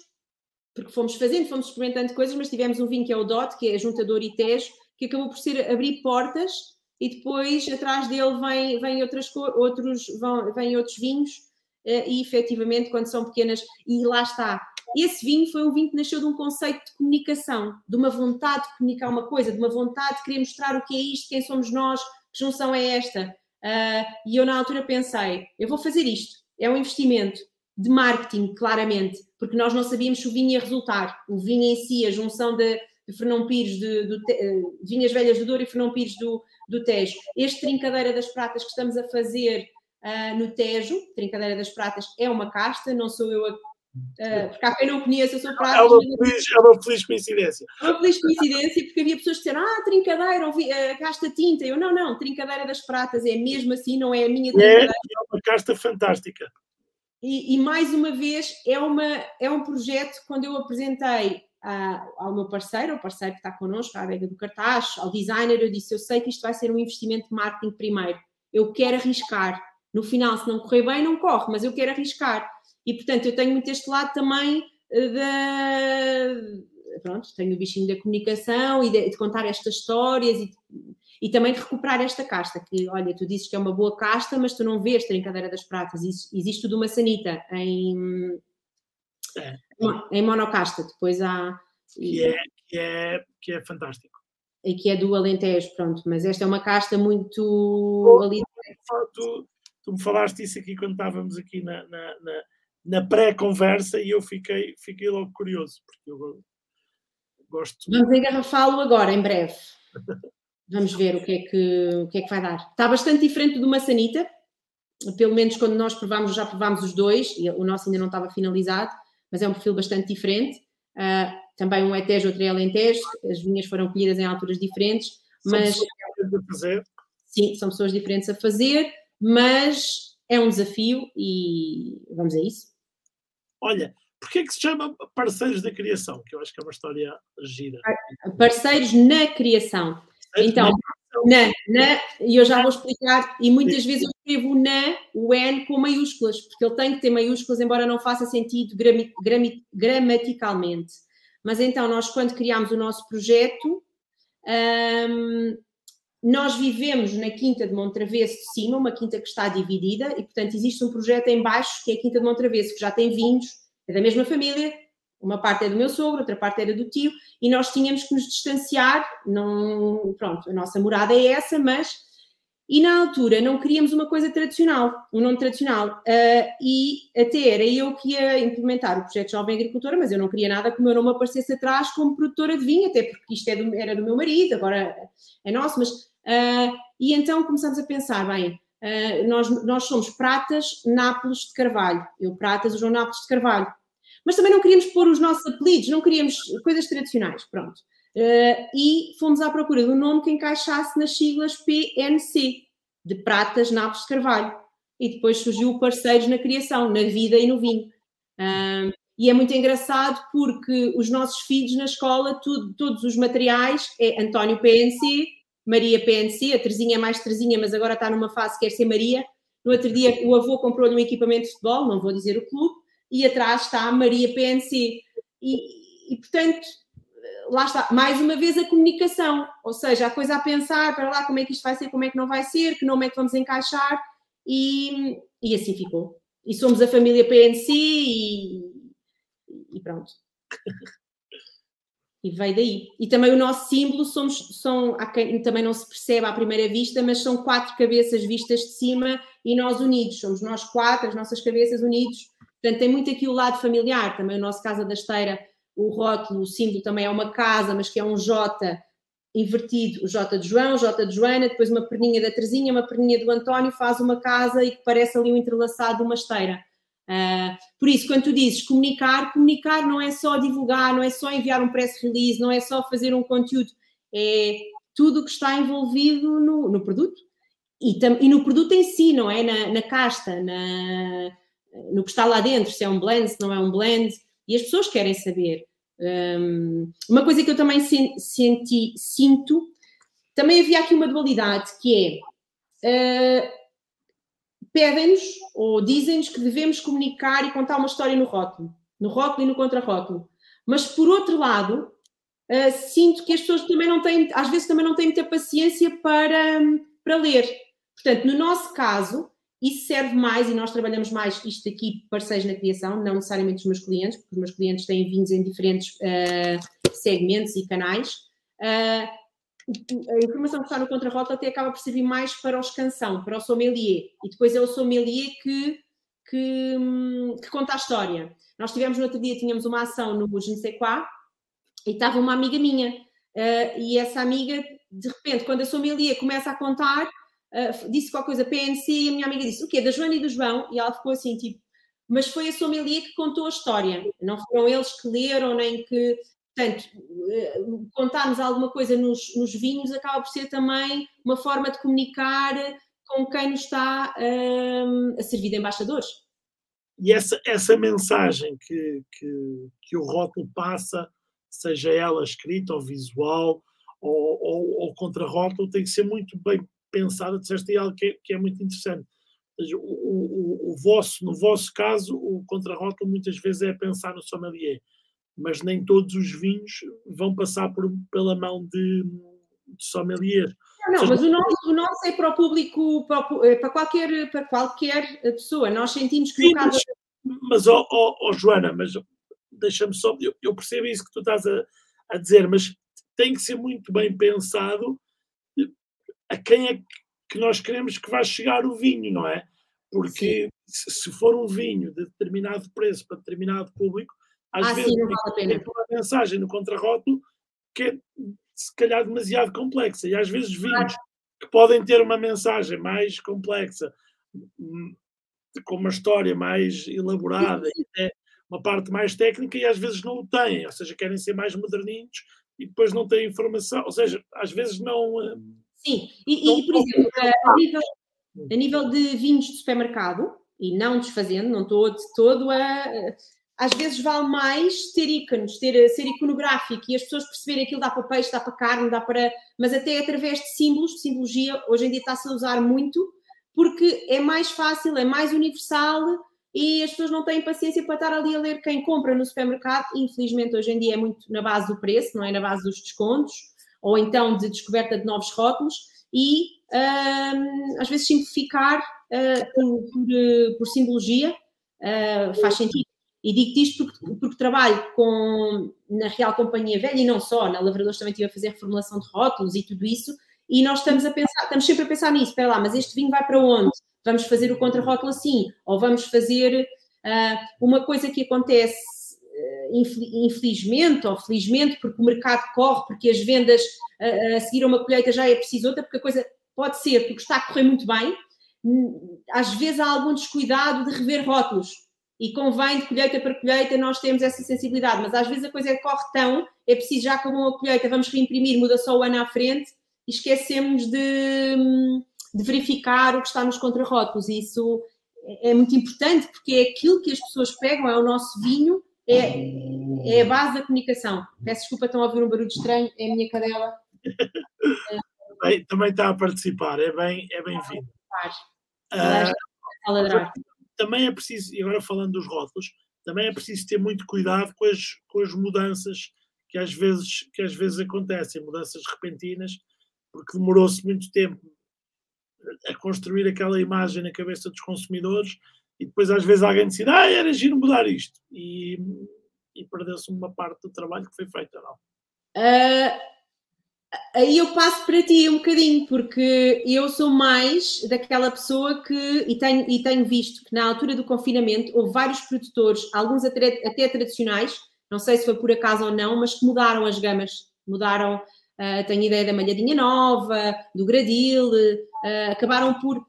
porque fomos fazendo, fomos experimentando coisas, mas tivemos um vinho que é o DOT, que é a Juntador e Tejo, que acabou por ser abrir portas e depois atrás dele vem, vem outras, outros, vão, vem outros vinhos e efetivamente quando são pequenas, e lá está. Esse vinho foi um vinho que nasceu de um conceito de comunicação, de uma vontade de comunicar uma coisa, de uma vontade de querer mostrar o que é isto, quem somos nós, que junção é esta? Uh, e eu na altura pensei, eu vou fazer isto, é um investimento de marketing, claramente, porque nós não sabíamos se o vinho ia resultar. O vinho em si, a junção de, de Fernão Pires, de, de, de, eh, Vinhas Velhas do Douro e Fernão Pires do, do Tejo. Este Trincadeira das Pratas que estamos a fazer uh, no Tejo, Trincadeira das Pratas, é uma casta, não sou eu a Uh, porque há quem não conheça, eu sou prática. É uma, feliz, é uma feliz coincidência. É uma feliz coincidência, porque havia pessoas que disseram: Ah, trincadeira, ouvi, uh, casta tinta. Eu, não, não, trincadeira das pratas, é mesmo assim, não é a minha é, trincadeira. É, é uma casta fantástica. E, e, mais uma vez, é, uma, é um projeto, quando eu apresentei a, ao meu parceiro, ao parceiro que está connosco, à adega do cartaz, ao designer, eu disse: Eu sei que isto vai ser um investimento de marketing primeiro, eu quero arriscar. No final, se não correr bem, não corre, mas eu quero arriscar. E, portanto, eu tenho muito este lado também eh, da. Pronto, tenho o bichinho da comunicação e de, de contar estas histórias e, e, também de recuperar esta casta. Que, olha, tu dizes que é uma boa casta, mas tu não vês Trincadeira das Pratas. Existe tudo uma sanita em. É. Em monocasta, depois há. Que é, que é, que é fantástico. E que é do Alentejo, pronto, mas esta é uma casta muito. Oh, ali... tu, tu, me falaste isso aqui quando estávamos aqui na, na, na na pré-conversa e eu fiquei, fiquei logo curioso, porque eu gosto. Vamos engarrafá-lo agora, em breve. Vamos ver o que, é que, o que é que vai dar. Está bastante diferente do maçanita, pelo menos quando nós provámos, já provámos os dois, e o nosso ainda não estava finalizado, mas é um perfil bastante diferente. Uh, também um é Tejo, outro é Alentejo, as vinhas foram colhidas em alturas diferentes, são mas... a fazer. Sim, são pessoas diferentes a fazer, mas é um desafio e vamos a isso. Olha, porquê é que se chama Parceiros da Criação? Que eu acho que é uma história gira. Parceiros na Criação. Então, na, na, e eu já vou explicar, e muitas Sim. vezes eu escrevo na, o N com maiúsculas, porque ele tem que ter maiúsculas, embora não faça sentido gram, gram, gramaticalmente. Mas então, nós quando criámos o nosso projeto, um, nós vivemos na Quinta de Montravesso de cima, uma quinta que está dividida, e portanto existe um projeto em baixo, que é a Quinta de Montravesso, que já tem vinhos, é da mesma família, uma parte é do meu sogro, outra parte era do tio, e nós tínhamos que nos distanciar, não, pronto, a nossa morada é essa, mas e na altura não queríamos uma coisa tradicional, um nome tradicional. Uh, e até era eu que ia implementar o projeto Jovem Agricultora, mas eu não queria nada que o meu nome aparecesse atrás como produtora de vinho, até porque isto é do, era do meu marido, agora é nosso, mas. Uh, e então começamos a pensar, bem, uh, nós, nós somos Pratas Nápoles de Carvalho. Eu, Pratas, o João Nápoles de Carvalho. Mas também não queríamos pôr os nossos apelidos, não queríamos coisas tradicionais, pronto. Uh, e fomos à procura um nome que encaixasse nas siglas PNC, de Pratas Naves de Carvalho. E depois surgiu o Parceiros na Criação, na Vida e no Vinho. Uh, e é muito engraçado porque os nossos filhos na escola, tudo, todos os materiais é António PNC, Maria PNC, a Terezinha é mais Terezinha, mas agora está numa fase que quer ser Maria. No outro dia o avô comprou-lhe um equipamento de futebol, não vou dizer o clube, e atrás está Maria PNC. E, e portanto, lá está, mais uma vez a comunicação, ou seja, a coisa a pensar, para lá, como é que isto vai ser, como é que não vai ser, que nome é que vamos encaixar, e, e assim ficou. E somos a família PNC e, e pronto. E veio daí. E também o nosso símbolo somos, são, há quem também não se percebe à primeira vista, mas são quatro cabeças vistas de cima e nós unidos. Somos nós quatro, as nossas cabeças unidos. Portanto, tem muito aqui o lado familiar. Também o nosso Casa da Esteira o rótulo, o símbolo também é uma casa, mas que é um J invertido, o J de João, o J de Joana, depois uma perninha da Terezinha, uma perninha do António, faz uma casa e que parece ali um entrelaçado de uma esteira. Uh, por isso, quando tu dizes comunicar, comunicar não é só divulgar, não é só enviar um press release, não é só fazer um conteúdo, é tudo o que está envolvido no, no produto e, tam, e, no produto em si, não é? Na, na casta, na, no que está lá dentro, se é um blend, se não é um blend, e as pessoas querem saber. Um, uma coisa que eu também senti, sinto, também havia aqui uma dualidade que é uh, pedem-nos ou dizem-nos que devemos comunicar e contar uma história no rótulo, no rótulo e no contrarótulo. Mas por outro lado, uh, sinto que as pessoas também não têm, às vezes também não têm muita paciência para, para ler. Portanto, no nosso caso, isso serve mais, e nós trabalhamos mais isto aqui, parceiros na criação, não necessariamente os meus clientes, porque os meus clientes têm vinhos em diferentes uh, segmentos e canais. Uh, a informação que está no contrarrota até acaba por servir mais para os canção, para o sommelier. E depois é o sommelier que, que, que conta a história. Nós tivemos no outro dia, tínhamos uma ação no Je ne e estava uma amiga minha. Uh, e essa amiga, de repente, quando a sommelier começa a contar, uh, disse qualquer coisa PNC e a minha amiga disse o quê? Da Joana e do João? E ela ficou assim, tipo, mas foi a sommelier que contou a história, não foram eles que leram, nem que. Portanto, uh, contarmos alguma coisa nos, nos, vinhos acaba por ser também uma forma de comunicar com quem nos está uh, a servir de embaixadores. E essa, essa mensagem que, que, que o rótulo passa, seja ela escrita ou visual ou, ou, ou contra-rótulo, tem que ser muito bem pensada, disseste algo que é, que é muito interessante. O, o, o, vosso, no vosso caso, o contrarrótulo muitas vezes é pensar no sommelier, mas nem todos os vinhos vão passar por, pela mão de, de sommelier. Não, não mas o nosso, o nosso é para o público, para, é para, qualquer, para qualquer pessoa. Nós sentimos que Sim, no caso... Mas, mas oh, oh, oh, Joana, mas deixa-me só, eu, eu, percebo isso que tu estás a, a dizer, mas tem que ser muito bem pensado a quem é que nós queremos que vai chegar o vinho, não é? Porque, se for um vinho de determinado preço para determinado público, às ah, vezes sim, não vale a pena. tem uma mensagem no contrarrótulo que é se calhar demasiado complexa. E às vezes vinhos que podem ter uma mensagem mais complexa, hum, com uma história mais elaborada e até uma parte mais técnica, e às vezes não o têm, ou seja, querem ser mais moderninhos e depois não têm informação, ou seja, às vezes não. Hum, sim, e, não, e por exemplo, a nível, a nível de vinhos de supermercado, e não desfazendo, não estou de todo a. Às vezes vale mais ter ícones, ter, ser iconográfico e as pessoas perceberem aquilo dá para peixe, dá para carne, dá para. Mas até através de símbolos, de simbologia, hoje em dia está-se a usar muito, porque é mais fácil, é mais universal e as pessoas não têm paciência para estar ali a ler quem compra no supermercado. Infelizmente, hoje em dia é muito na base do preço, não é na base dos descontos, ou então de descoberta de novos rótulos, e hum, às vezes simplificar uh, por, por, eh, por, simbologia uh, faz sentido. E digo-te isto porque, porque, trabalho com, na Real Companhia Velha e não só, na Lavradores também estive a fazer reformulação de rótulos e tudo isso, e nós estamos a pensar, estamos sempre a pensar nisso, espera lá, mas este vinho vai para onde? Vamos fazer o contrarótulo assim, ou vamos fazer uh, uma coisa que acontece infelizmente ou felizmente, porque o mercado corre, porque as vendas a, a seguir a uma colheita já é preciso outra, porque a coisa pode ser porque está a correr muito bem, às vezes há algum descuidado de rever rótulos e convém de colheita para colheita nós temos essa sensibilidade, mas às vezes a coisa corre tão, é preciso já como a colheita, vamos reimprimir, muda só o ano à frente e esquecemos de, de verificar o que está nos contrarrótulos e isso é muito importante porque é aquilo que as pessoas pegam, é o nosso vinho, é, é a base da comunicação. Peço desculpa, estão a ouvir um barulho estranho, é a minha cadela. Bem, também está a participar, é bem-vindo. É bem Uh, também é preciso, e agora falando dos rótulos, também é preciso ter muito cuidado com as, com as mudanças que às, vezes, que às vezes acontecem, mudanças repentinas, porque demorou-se muito tempo a construir aquela imagem na cabeça dos consumidores e depois às vezes alguém decide, ah, era giro mudar isto, e, e perdeu-se uma parte do trabalho que foi feito, não? Uh, aí eu passo para ti um bocadinho, porque eu sou mais daquela pessoa que, e tenho, e tenho visto que na altura do confinamento houve vários produtores, alguns até, até tradicionais, não sei se foi por acaso ou não, mas que mudaram as gamas, mudaram, uh, tenho ideia da Malhadinha Nova, do Gradil, uh, acabaram por...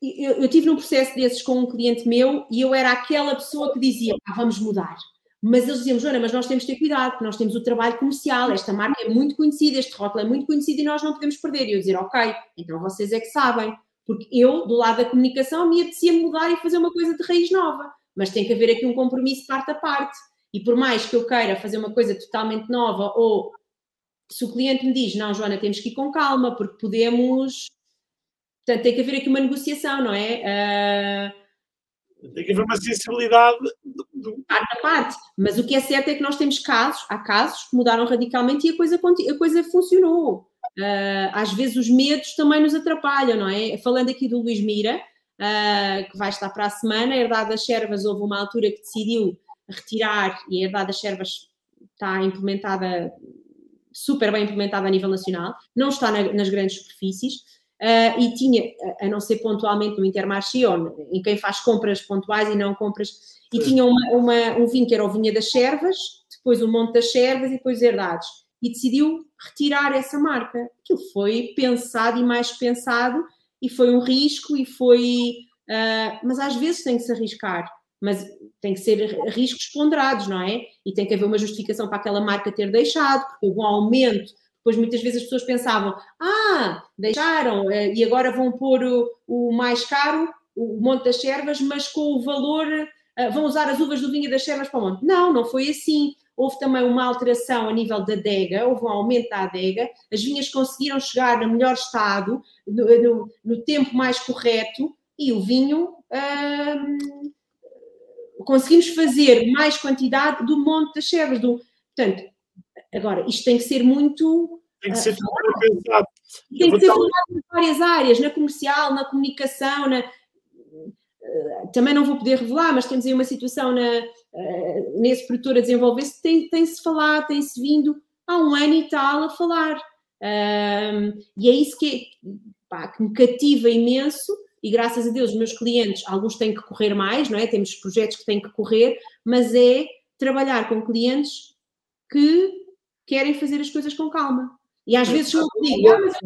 Eu, eu tive num processo desses com um cliente meu e eu era aquela pessoa que dizia, ah, vamos mudar, mas eles diziam, Joana, mas nós temos que ter cuidado, porque nós temos o trabalho comercial, esta marca é muito conhecida, este rótulo é muito conhecido e nós não podemos perder. E eu dizer, ok, então vocês é que sabem. Porque eu, do lado da comunicação, me apetecia mudar e fazer uma coisa de raiz nova. Mas tem que haver aqui um compromisso parte a parte. E por mais que eu queira fazer uma coisa totalmente nova, ou se o cliente me diz, não, Joana, temos que ir com calma, porque podemos. Portanto, tem que haver aqui uma negociação, não é? Uh tem que haver uma sensibilidade. Do... Parte a parte. Mas o que é certo é que nós temos casos, há casos que mudaram radicalmente e a coisa, a coisa funcionou. Uh, às vezes os medos também nos atrapalham, não é? Falando aqui do Luís Mira, uh, que vai estar para a semana, a Herdade das Servas houve uma altura que decidiu retirar e a Herdade das Servas está implementada, super bem implementada a nível nacional, não está na, nas grandes superfícies, Uh, e tinha, a não ser pontualmente no Intermarché, ou em quem faz compras pontuais e não compras, e tinha uma, uma, um vinho que era o Vinha das Servas, depois o Monte das Servas e depois Herdades. E decidiu retirar essa marca. Aquilo foi pensado e mais pensado, e foi um risco, e foi. Uh, mas às vezes tem que se arriscar, mas tem que ser riscos ponderados, não é? E tem que haver uma justificação para aquela marca ter deixado, porque houve um aumento Pois muitas vezes as pessoas pensavam, ah, deixaram eh, e agora vão pôr o, o mais caro, o Monte das Servas, mas com o valor, eh, vão usar as uvas do vinho das Servas para o Monte. Não, não foi assim. Houve também uma alteração a nível da adega, houve um aumento da adega, as vinhas conseguiram chegar no melhor estado, no, no, no tempo mais correto, e o vinho hum, conseguimos fazer mais quantidade do Monte das Servas. Do, portanto, Agora, isto tem que ser muito. Tem que ser uh, pensado. Tem que ser em várias áreas, na comercial, na comunicação, na, uh, também não vou poder revelar, mas temos aí uma situação na, uh, nesse produtor a desenvolver-se, tem-se tem falado, tem-se vindo há um ano e tal a falar. e é isso que, pá, que me cativa imenso, e graças a Deus os meus clientes, alguns têm que correr mais, não é? Temos projetos que têm que correr, mas é trabalhar com clientes que querem fazer as coisas com calma. E às vezes eu digo, ah, mas,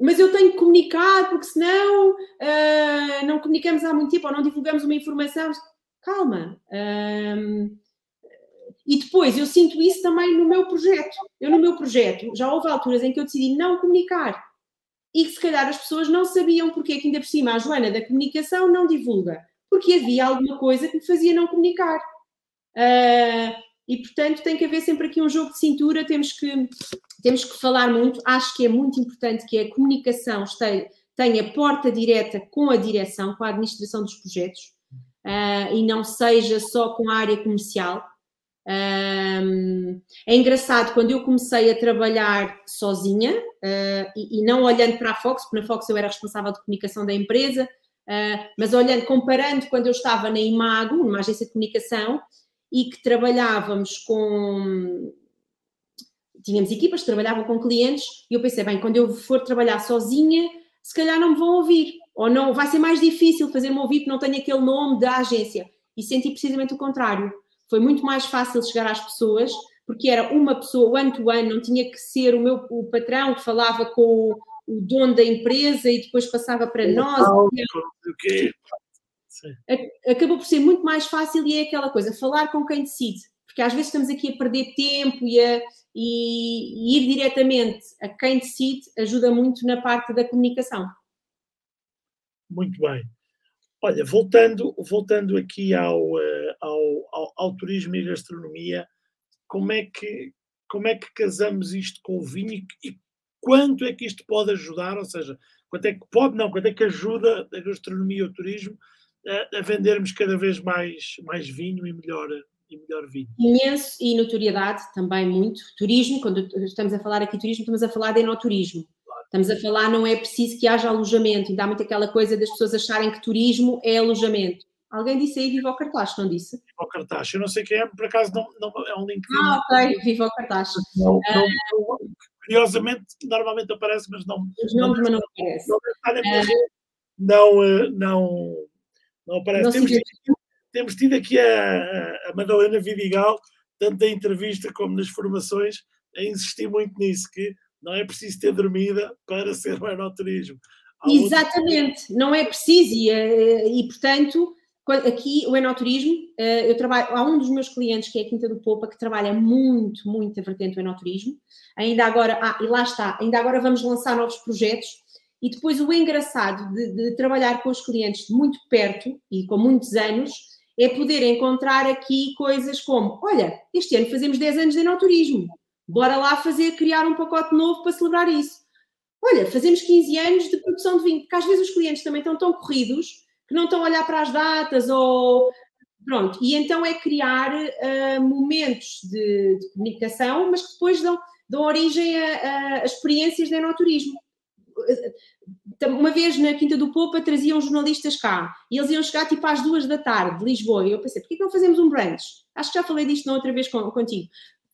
mas, eu tenho que comunicar, porque senão uh, não comunicamos há muito tempo ou não divulgamos uma informação. Calma. Um, e depois eu sinto isso também no meu projeto. Eu, no meu projeto, já houve alturas em que eu decidi não comunicar e que se calhar as pessoas não sabiam porque é que ainda por cima a Joana da comunicação não divulga. Porque havia alguma coisa que me fazia não comunicar. Uh, e portanto tem que haver sempre aqui um jogo de cintura, temos que, temos que falar muito. Acho que é muito importante que a comunicação esteja, tenha porta direta com a direção, com a administração dos projetos, uh, e não seja só com a área comercial. Um, é engraçado, quando eu comecei a trabalhar sozinha uh, e, e, não olhando para a Fox, porque na Fox eu era responsável de comunicação da empresa, uh, mas olhando, comparando quando eu estava na Imago, numa agência de comunicação, e que trabalhávamos com. Tínhamos equipas que trabalhavam com clientes, e eu pensei, bem, quando eu for trabalhar sozinha, se calhar não me vão ouvir, ou não, vai ser mais difícil fazer-me ouvir porque não tenho aquele nome da agência. E senti precisamente o contrário foi muito mais fácil chegar às pessoas, porque era uma pessoa one-to-one, não tinha que ser o meu o patrão que falava com o, o dono da empresa e depois passava para nós. Acabou por ser muito mais fácil e é aquela coisa, falar com quem decide, porque às vezes estamos aqui a perder tempo e, a, e, e ir diretamente a quem decide ajuda muito na parte da comunicação. Muito bem. Olha, voltando, voltando aqui ao, eh, ao, ao, ao, turismo e gastronomia, como é, que, como é que casamos isto com o vinho e, e quanto é que isto pode ajudar? Ou seja, quanto é que pode, não, quanto é que ajuda a gastronomia e o turismo a, a vendermos cada vez mais, mais vinho e melhor, e melhor vinho. Imenso e notoriedade também muito. Turismo, quando estamos a falar aqui turismo, estamos a falar de enoturismo. Estamos a falar, não é preciso que haja alojamento, ainda há muito aquela coisa das pessoas acharem que turismo é alojamento. Alguém disse aí Viva o Cartaz, não disse? Viva o Cartaz, eu não sei quem é, por acaso não, não é um link. Ah, ok, Viva o Cartaz. Não, não, uh, curiosamente, normalmente aparece, mas não. Os nomes, mas não aparece. Não, não, não aparece. Não temos, tido, temos, tido, aqui a, a Madalena Vidigal, tanto na entrevista como nas formações, a insistir muito nisso, que não é preciso ter dormida para ser o enoturismo. Exatamente, outro... não é preciso e, eh, e, portanto, aqui o enoturismo, eh, eu trabalho, há um dos meus clientes que é a Quinta do Popa que trabalha muito, muito a vertente do enoturismo, ainda agora, ah, e lá está, ainda agora vamos lançar novos projetos e depois o engraçado de, de trabalhar com os clientes de muito perto e com muitos anos é poder encontrar aqui coisas como, olha, este ano fazemos 10 anos de enoturismo, Bora lá fazer, criar um pacote novo para celebrar isso. Olha, fazemos 15 anos de produção de vinho, porque às vezes os clientes também estão tão corridos que não estão a olhar para as datas ou. Pronto, e então é criar uh, momentos de, de, comunicação, mas que depois dão, dão origem a, a experiências de enoturismo. Uma vez na Quinta do Popa traziam jornalistas cá e eles iam chegar tipo às duas da tarde de Lisboa e eu pensei, porquê que não fazemos um brunch? Acho que já falei disto na outra vez contigo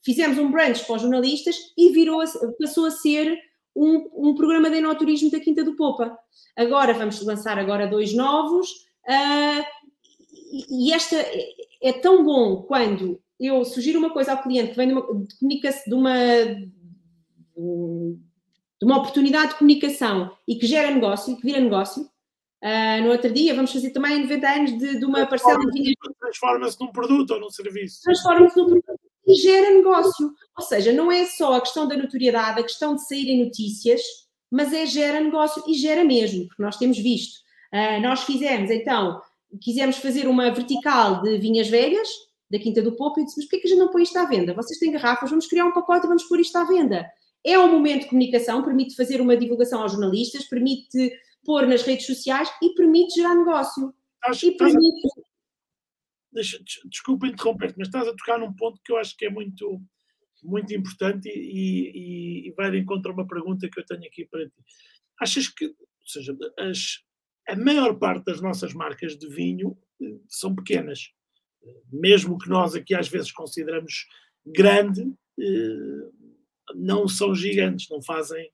fizemos um brunch para os jornalistas e virou, passou a ser um, um programa de enoturismo da Quinta do Popa. Agora vamos lançar agora dois novos uh, e esta é, é tão bom quando eu sugiro uma coisa ao cliente que vem de uma, de, uma, de uma oportunidade de comunicação e que gera negócio, que vira negócio. Uh, no outro dia vamos fazer também 90 anos de, de uma parcela de. Transforma-se num produto ou num serviço. Transforma-se num produto e gera negócio. Ou seja, não é só a questão da notoriedade, a questão de saírem notícias, mas é gera negócio e gera mesmo, porque nós temos visto. Uh, nós fizemos, então, quisemos fazer uma vertical de vinhas velhas, da Quinta do Popo, e dissemos, porquê que a gente não põe isto à venda? Vocês têm garrafas, vamos criar um pacote e vamos pôr isto à venda. É um momento de comunicação, permite fazer uma divulgação aos jornalistas, permite pôr nas redes sociais e permite gerar negócio. Acho, e permite deixa, desculpa interromper-te, mas estás a tocar num ponto que eu acho que é muito, muito importante e, e, e, vai de encontro a uma pergunta que eu tenho aqui para ti. Achas que, ou seja, as, a maior parte das nossas marcas de vinho eh, são pequenas, mesmo que nós aqui às vezes consideramos grande, eh, não são gigantes, não fazem,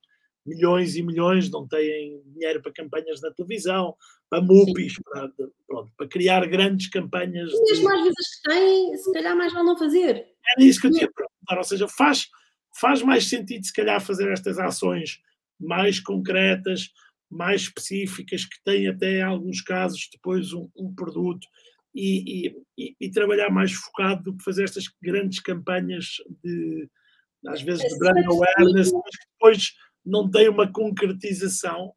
milhões e milhões, não têm dinheiro para campanhas na televisão, para MUPIs, para, pronto, para criar grandes campanhas. E mesmo de... às vezes que têm, se calhar mais vale não fazer. Era isso que eu tinha a perguntar, ou seja, faz, faz mais sentido se calhar fazer estas ações mais concretas, mais específicas, que têm até em alguns casos depois um, um produto e, e, e, trabalhar mais focado do que fazer estas grandes campanhas de às vezes de brand awareness, mas depois não tem uma concretização.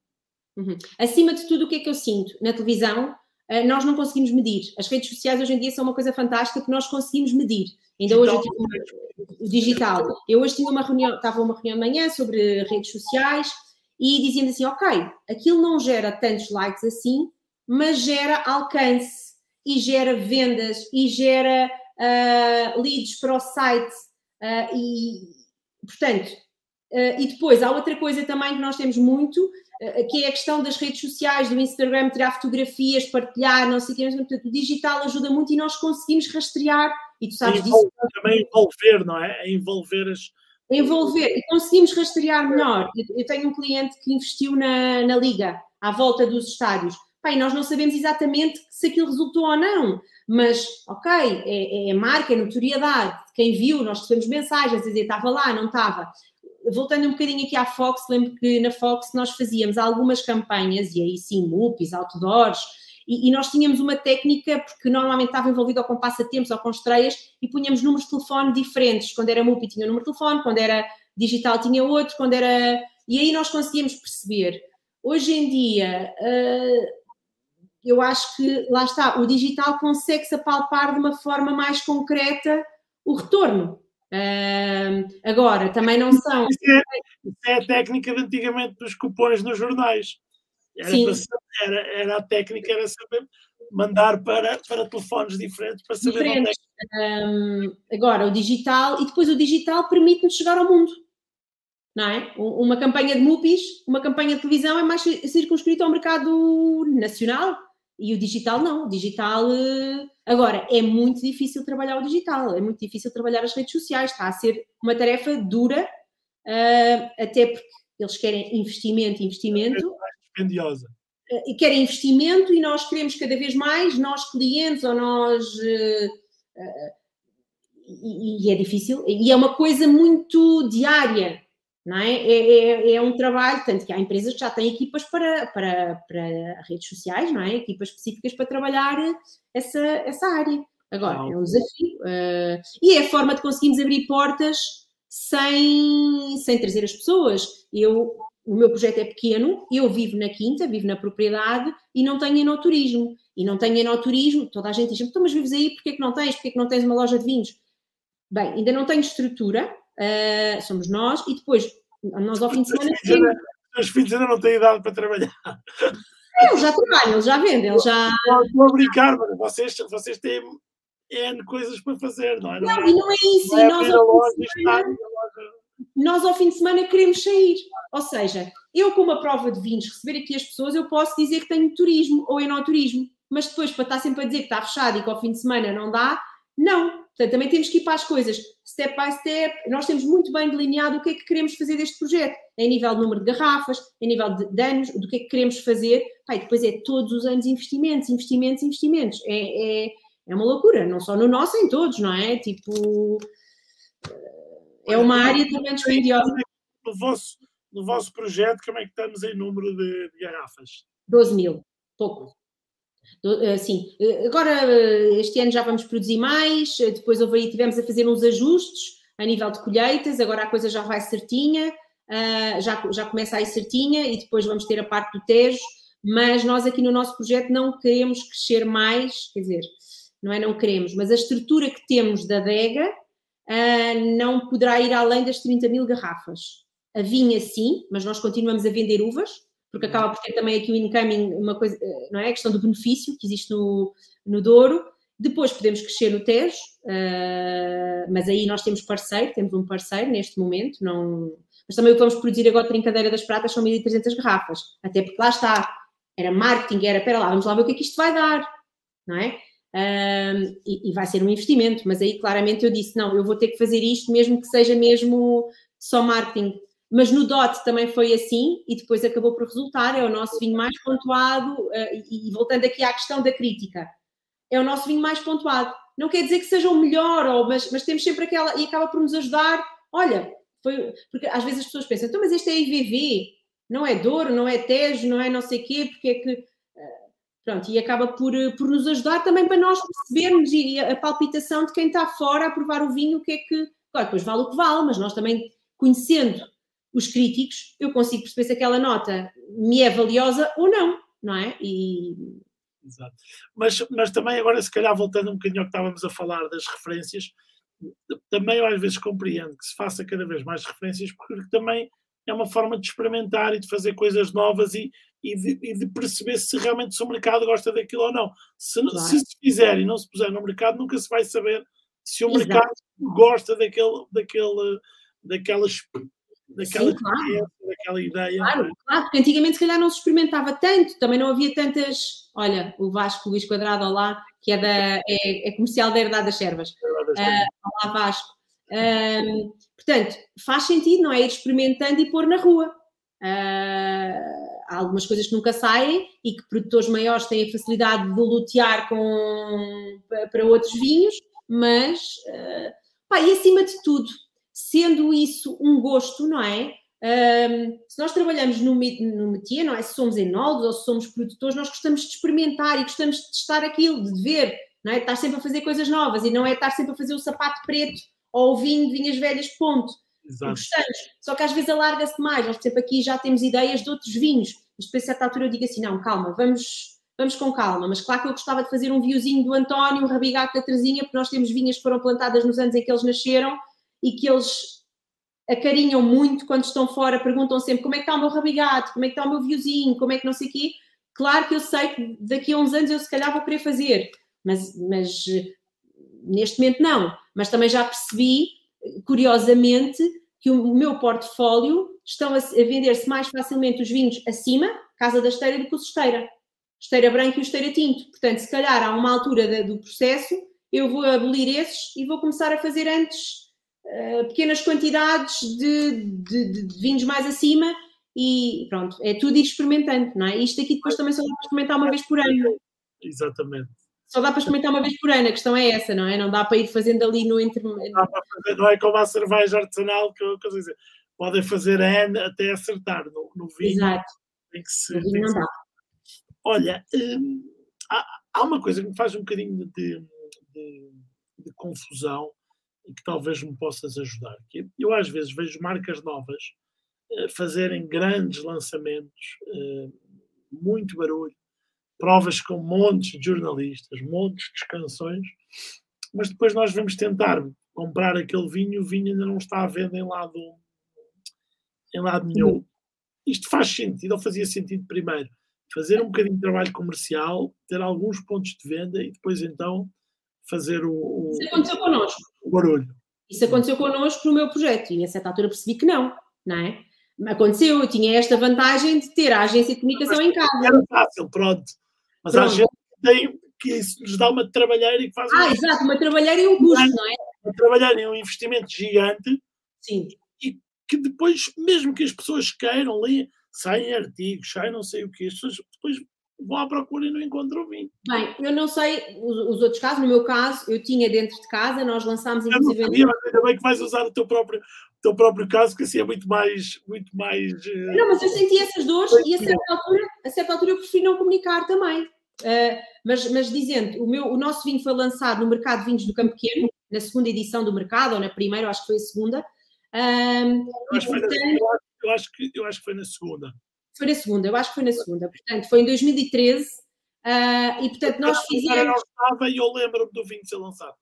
Uhum. Acima de tudo, o que é que eu sinto? Na televisão, eh, nós não conseguimos medir. As redes sociais hoje em dia são uma coisa fantástica que nós conseguimos medir. Ainda digital. hoje eu tive o digital. Eu hoje tinha uma reunião, estava uma reunião de manhã sobre redes sociais e dizíamos assim, ok, aquilo não gera tantos likes assim, mas gera alcance e gera vendas e gera uh, leads para o site uh, e, portanto, uh, e depois há outra coisa também que nós temos muito, que é a questão das redes sociais, do Instagram, tirar fotografias, partilhar, não sei o que, portanto, o digital ajuda muito e nós conseguimos rastrear, e tu sabes disso. Também envolver, não é? envolver as, envolver e conseguimos rastrear melhor. Eu tenho um cliente que investiu na, na Liga, à volta dos estádios. Pai, nós não sabemos exatamente se aquilo resultou ou não, mas ok, é, é marca, é notoriedade. Quem viu, nós recebemos mensagens dizer estava lá, não estava. Voltando um bocadinho aqui à Fox, lembro que na Fox nós fazíamos algumas campanhas, e aí sim, MUPIs, outdoors, e, e, nós tínhamos uma técnica, porque normalmente estava envolvido ou com passatempos ou com estreias, e punhamos números de telefone diferentes. Quando era MUPI tinha um número de telefone, quando era digital tinha outro, quando era. E aí nós conseguíamos perceber. Hoje em dia, uh, eu acho que, lá está, o digital consegue-se apalpar de uma forma mais concreta o retorno. Uh, agora, também não são. Isso é, isso é, a técnica de antigamente dos cupons nos jornais. Era, para, era, era, a técnica, era saber mandar para, para telefones diferentes para saber diferentes. onde é que... um, Agora, o digital, e depois o digital permite-nos chegar ao mundo. Não é? Uma campanha de MUPIs, uma campanha de televisão é mais circunscrita ao mercado nacional, e o digital não, o digital. Eh, agora, é muito difícil trabalhar o digital, é muito difícil trabalhar as redes sociais, está a ser uma tarefa dura, uh, até porque eles querem investimento, investimento. É dispendiosa. Uh, querem investimento e nós queremos cada vez mais, nós clientes ou nós. E, e é difícil, e é uma coisa muito diária não é? É, é? é, um trabalho, tanto que há empresas que já têm equipas para, para, para redes sociais, não é? Equipas específicas para trabalhar essa, essa área. Agora, é um desafio. Uh, e é a forma de conseguirmos abrir portas sem, sem trazer as pessoas. Eu, o meu projeto é pequeno, eu vivo na quinta, vivo na propriedade e não tenho enoturismo. E não tenho enoturismo, toda a gente diz, então, mas vives aí, porquê que não tens? Porquê que não tens uma loja de vinhos? Bem, ainda não tenho estrutura, uh, somos nós, e depois nós ao fim de semana. Os filhos ainda não têm idade para trabalhar. Eles já trabalham, eles já vendem, eles já. Estou a brincar, mas vocês, vocês têm N coisas para fazer, não é? Não, é, e não é isso. Não é nós, ao loja, semana, nós ao fim de semana queremos sair. Ou seja, eu com uma prova de vinhos receber aqui as pessoas, eu posso dizer que tenho turismo ou enoturismo. Mas depois, para estar sempre a dizer que está fechado e que ao fim de semana não dá, não. Portanto, também temos que ir para as coisas step by step. Nós temos muito bem delineado o que é que queremos fazer deste projeto, em nível de número de garrafas, em nível de, de anos, do que é que queremos fazer. Pai, depois é todos os anos investimentos, investimentos, investimentos. É, é, é uma loucura, não só no nosso, em todos, não é? Tipo, é uma área também dispendiosa. No vosso, no vosso projeto, como é que estamos em número de, de garrafas? 12 mil, pouco. Eh, sim, eh, agora eh, este ano já vamos produzir mais, depois houve aí, tivemos a fazer uns ajustes a nível de colheitas, agora a coisa já vai certinha, já, já começa aí certinha e depois vamos ter a parte do Tejo, mas nós aqui no nosso projeto não queremos crescer mais, quer dizer, não é não queremos, mas a estrutura que temos da adega não poderá ir além das 30 mil garrafas. A vinha sim, mas nós continuamos a vender uvas, porque acaba por ter também aqui o incoming, uma coisa, eh, não é? A questão do benefício que existe no, no Douro. Depois podemos crescer no Tejo, uh, mas aí nós temos parceiro, temos um parceiro neste momento, não... mas também o que vamos produzir agora de Trincadeira das Pratas são 1.300 garrafas, até porque lá está, era marketing, era, espera lá, vamos lá ver o que é que isto vai dar, não é? Uh, e, e, vai ser um investimento, mas aí claramente eu disse, não, eu vou ter que fazer isto mesmo que seja mesmo só marketing, mas no DOT também foi assim e depois acabou por resultar. É o nosso vinho mais pontuado. Uh, e, voltando aqui à questão da crítica, é o nosso vinho mais pontuado. Não quer dizer que seja o melhor, ou, mas, mas temos sempre aquela. E acaba por nos ajudar. Olha, foi, porque às vezes as pessoas pensam, então, mas este é IVV, não é Douro, não é Tejo, não é não sei quê, porque é que. Uh, pronto, e acaba por, por nos ajudar também para nós percebermos e a palpitação de quem está fora a provar o vinho, o que é que. Claro, depois vale o que vale, mas nós também, conhecendo os críticos, eu consigo perceber se aquela nota me é valiosa ou não, não é? E... Exato. Mas, mas também agora, se calhar, voltando um bocadinho ao que estávamos a falar das referências, também eu às vezes compreendo que se faça cada vez mais referências, porque também é uma forma de experimentar e de fazer coisas novas e, e, de, e de perceber se realmente se o mercado gosta daquilo ou não. Se, claro. se se fizer e não se puser no mercado, nunca se vai saber se o Exato. mercado gosta daquele, daquele, daquelas daquela, Sim, claro. daquela ideia. Claro, claro, porque antigamente se calhar não se experimentava tanto, também não havia tantas. Olha, o Vasco Luís Quadrado lá, que é, da, é, é comercial da Herdade das Servas. Uh, olá, Vasco. Uh, portanto, faz sentido, não é? Ir experimentando e pôr na rua. Uh, há algumas coisas que nunca saem e que produtores maiores têm a facilidade de lutear com, para outros vinhos, mas, uh, pá, e acima de tudo, sendo isso um gosto, não é? Um, se nós trabalhamos no, no métier, não é? Se somos enólogos ou se somos produtores, nós gostamos de experimentar e gostamos de testar aquilo, de ver, não é? Estar sempre a fazer coisas novas e não é estar sempre a fazer o sapato preto ou o vinho de vinhas velhas, ponto. Exato. Gostamos. Só que às vezes alarga-se demais. Nós, por exemplo, aqui já temos ideias de outros vinhos. Mas depois, a certa altura, eu digo assim: não, calma, vamos, vamos com calma. Mas claro que eu gostava de fazer um viewzinho do António, um rabigato da Terezinha, porque nós temos vinhas que foram plantadas nos anos em que eles nasceram e que eles acarinham muito quando estão fora, perguntam sempre como é que está o meu rabigato, como é que está o meu viewzinho, como é que não sei o quê. Claro que eu sei que daqui a uns anos eu se calhar vou querer fazer, mas, mas neste momento não. Mas também já percebi, curiosamente, que o meu portfólio estão a, a vender-se mais facilmente os vinhos acima, Casa da Esteira, do que o Esteira. Esteira branca e o Esteira tinto. Portanto, se calhar há uma altura do processo, eu vou abolir esses e vou começar a fazer antes uh, pequenas quantidades de, de, de, vinhos mais acima e pronto, é tudo ir experimentando, não é? Isto aqui depois também só dá para experimentar uma vez por ano. Exatamente. Só dá para experimentar uma vez por ano, a questão é essa, não é? Não dá para ir fazendo ali no entre. Não, não é como a cerveja artesanal, que eu quero dizer, podem fazer N até acertar no, no vinho. Exato. Tem que ser. Tem que. Olha, hum, há, há, uma coisa que me faz um bocadinho de, de, de confusão e que talvez me possas ajudar. Que eu às vezes vejo marcas novas uh, fazerem grandes lançamentos, uh, muito barulho, provas com montes de jornalistas, montes de canções, mas depois nós vamos tentar comprar aquele vinho e o vinho ainda não está à venda em lado, em lado nenhum. Isto faz sentido, ou fazia sentido primeiro, fazer um bocadinho de trabalho comercial, ter alguns pontos de venda e depois então fazer o, o, Isso aconteceu connosco. o barulho. Isso aconteceu connosco no meu projeto e a certa altura percebi que não, não é? Aconteceu, eu tinha esta vantagem de ter a agência de comunicação Mas, em casa. Era fácil, pronto. Mas pronto. a gente tem que isso nos dá uma trabalheira e faz. Ah, um... exato, uma trabalheira e um custo, não é? Uma trabalheira e um investimento gigante. Sim. E que depois, mesmo que as pessoas queiram, ler, saem artigos, saem não sei o quê, as pessoas depois vou à procura e não encontro o vinho. Bem, eu não sei os, os, outros casos, no meu caso, eu tinha dentro de casa, nós lançámos inclusive. Eu não sabia, mas ainda bem que vais usar o teu próprio, o teu próprio caso, que assim é muito mais. Muito mais uh... Não, mas eu senti essas dores e a certa, altura, a certa altura eu prefiro não comunicar também. Uh, mas, mas dizendo, o, meu, o nosso vinho foi lançado no mercado de vinhos do Campo Pequeno, na segunda edição do mercado, ou na primeira, acho que foi a segunda. Uh, eu, acho portanto... na, eu, acho que, eu acho que foi na segunda. Foi na segunda, eu acho que foi na segunda. Portanto, foi em 2013 uh, ah, e, portanto, nós fizemos... não estava e eu lembro-me do vinho ser lançado.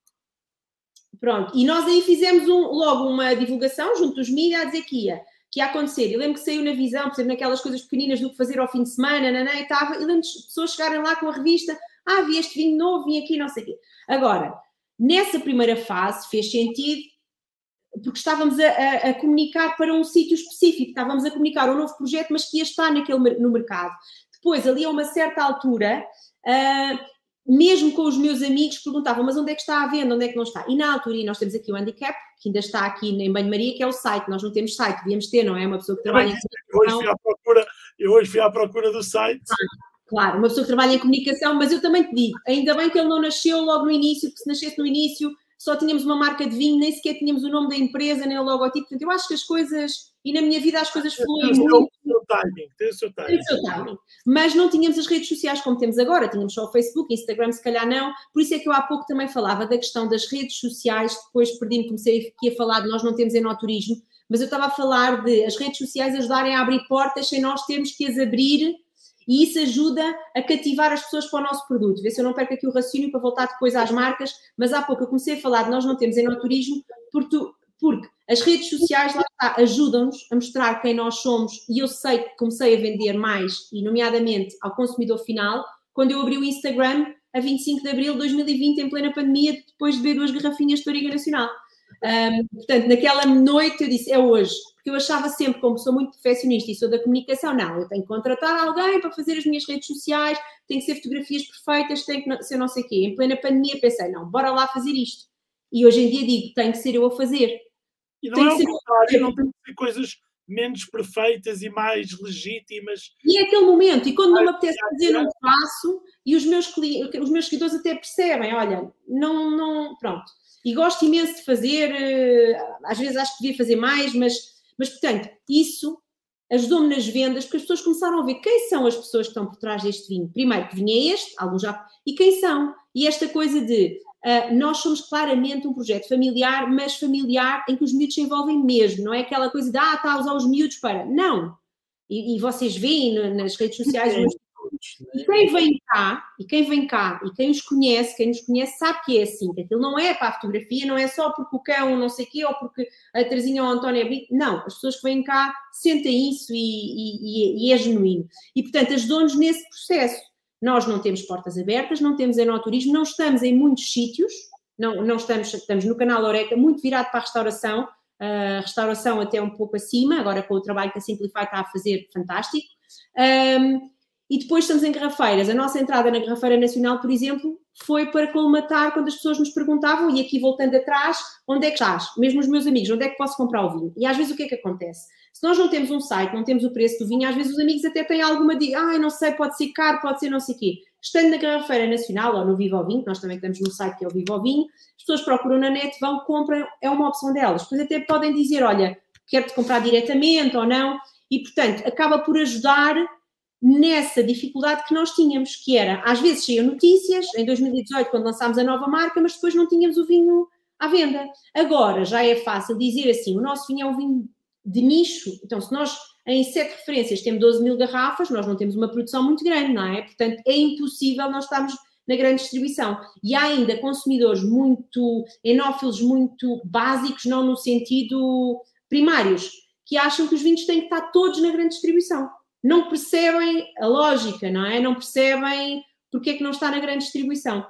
Pronto, e nós aí fizemos um, logo uma divulgação junto dos mídias a dizer que ia, que ia acontecer. Eu lembro que saiu na visão, por exemplo, naquelas coisas pequeninas do que fazer ao fim de semana, nanã, e estava, e lembro de pessoas chegarem lá com a revista, ah, vi este vinho novo, vim aqui, não sei o quê. Agora, nessa primeira fase fez sentido porque estávamos a, a, a, comunicar para um sítio específico, estávamos a comunicar um novo projeto, mas que ia estar naquele, no mercado. Depois, ali a uma certa altura, uh, mesmo com os meus amigos, perguntavam, mas onde é que está a venda, onde é que não está? E na altura, e nós temos aqui o handicap, que ainda está aqui em Banho-Maria, que é o site, nós não temos site, devíamos ter, não é? Uma pessoa que trabalha em eu hoje, fui à procura, eu hoje fui à procura do site. Claro, uma pessoa que trabalha em comunicação, mas eu também te digo, ainda bem que ele não nasceu logo no início, porque se nascesse no início só tínhamos uma marca de vinho, nem sequer tínhamos o nome da empresa, nem o logotipo. Portanto, eu acho que as coisas, e na minha vida as coisas fluem muito. Tem o seu timing, tem o seu timing. Tem o seu timing. Mas não tínhamos as redes sociais como temos agora, tínhamos só o Facebook, Instagram, se calhar não. Por isso é que eu há pouco também falava da questão das redes sociais, depois perdi-me, comecei aqui a falar de nós não temos enoturismo, mas eu estava a falar de as redes sociais ajudarem a abrir portas sem nós termos que as abrir e isso ajuda a cativar as pessoas para o nosso produto. Vê se eu não perco aqui o raciocínio para voltar depois às marcas, mas há pouco eu comecei a falar de nós não temos enoturismo porque, porque as redes sociais ajudam-nos a mostrar quem nós somos e eu sei que comecei a vender mais, e nomeadamente ao consumidor final, quando eu abri o Instagram a 25 de abril de 2020, em plena pandemia, depois de beber duas garrafinhas de Toriga Nacional. Um, portanto, naquela noite eu disse, é hoje, porque eu achava sempre, como sou muito perfeccionista e sou da comunicação, não, eu tenho que contratar alguém para fazer as minhas redes sociais, tem que ser fotografias perfeitas, tem que ser não sei o quê. Em plena pandemia pensei, não, bora lá fazer isto. E hoje em dia digo, tem que ser eu a fazer. E não tem é o contrário, não tem que ser coisas menos perfeitas e mais legítimas. E é aquele momento, e quando não me apetece fazer, não faço, e os meus, os meus seguidores até percebem, olha, não, não, pronto e gosto imenso de fazer, eh, às vezes acho que devia fazer mais, mas, mas portanto, isso ajudou-me nas vendas, porque as pessoas começaram a ver quem são as pessoas que estão por trás deste vinho. Primeiro, que vinho é este, alguns já. E quem são? E esta coisa de uh, nós somos claramente um projeto familiar, mas familiar em que os miúdos se envolvem mesmo, não é aquela coisa de ah, está a usar os miúdos para. Não! E, e vocês veem nas redes sociais, e quem vem cá, e quem vem cá, e quem os conhece, quem nos conhece, sabe que é assim, que aquilo não é para a fotografia, não é só porque o cão não sei o quê, ou porque a Terezinha ou a Antónia é bonito. Não, as pessoas que vêm cá sentem isso e, e, e é genuíno. E, portanto, ajudou-nos nesse processo. Nós não temos portas abertas, não temos enoturismo, não estamos em muitos sítios, não, não estamos, estamos no canal Oreca, muito virado para a restauração, a restauração até um pouco acima, agora com o trabalho que a Simplify está a fazer, fantástico. Um, e depois estamos em garrafeiras. A nossa entrada na Garrafeira Nacional, por exemplo, foi para colmatar quando as pessoas nos perguntavam, e aqui voltando atrás, onde é que estás? Mesmo os meus amigos, onde é que posso comprar o vinho? E às vezes o que é que acontece? Se nós não temos um site, não temos o preço do vinho, às vezes os amigos até têm alguma de, ah, não sei, pode ser caro, pode ser não sei o quê. Estando na Garrafeira Nacional ou no Vivo Vinho, nós também temos no site que é o Vivo Vinho, as pessoas procuram na net, vão, compram, é uma opção delas. Depois até podem dizer, olha, quero-te comprar diretamente ou não, e portanto acaba por ajudar nessa dificuldade que nós tínhamos, que era, às vezes saíam notícias, em 2018, quando lançámos a nova marca, mas depois não tínhamos o vinho à venda. Agora já é fácil dizer assim, o nosso vinho é um vinho de nicho, então se nós em sete referências temos 12 mil garrafas, nós não temos uma produção muito grande, não é? Portanto, é impossível nós estarmos na grande distribuição. E há ainda consumidores muito, enófilos muito básicos, não no sentido primários, que acham que os vinhos têm que estar todos na grande distribuição não percebem a lógica, não é? Não percebem porque é que não está na grande distribuição.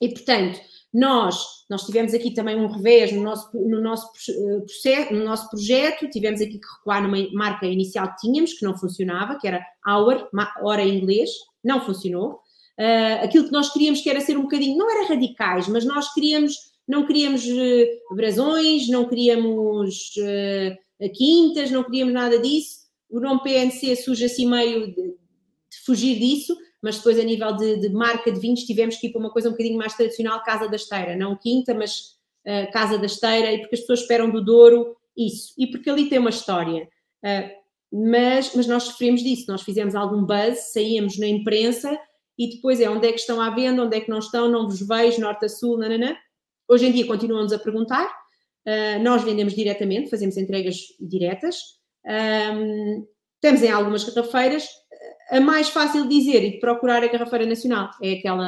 E, portanto, nós, nós tivemos aqui também um revés no nosso, no, nosso eh, processo, no nosso projeto, tivemos aqui que recuar numa marca inicial que tínhamos, que não funcionava, que era Hour, hora em inglês, não funcionou. Uh, aquilo que nós queríamos que era ser um bocadinho, não era radicais, mas nós queríamos, não queríamos uh, brasões, não queríamos uh, quintas, não queríamos nada disso o nome PNC surge assim meio de, de fugir disso, mas depois a nível de, de, marca de vinhos tivemos que ir para uma coisa um bocadinho mais tradicional, Casa da Esteira, não Quinta, mas uh, Casa da Esteira, e porque as pessoas esperam do Douro isso, e porque ali tem uma história. Uh, mas, mas nós sofremos disso, nós fizemos algum buzz, saíamos na imprensa e depois é onde é que estão à venda, onde é que não estão, não vos vejo, norte a sul, nananã. Hoje em dia continuam-nos a perguntar, uh, nós vendemos diretamente, fazemos entregas diretas, um, temos em algumas garrafeiras. A mais fácil de dizer e de procurar é a garrafeira nacional. É aquela.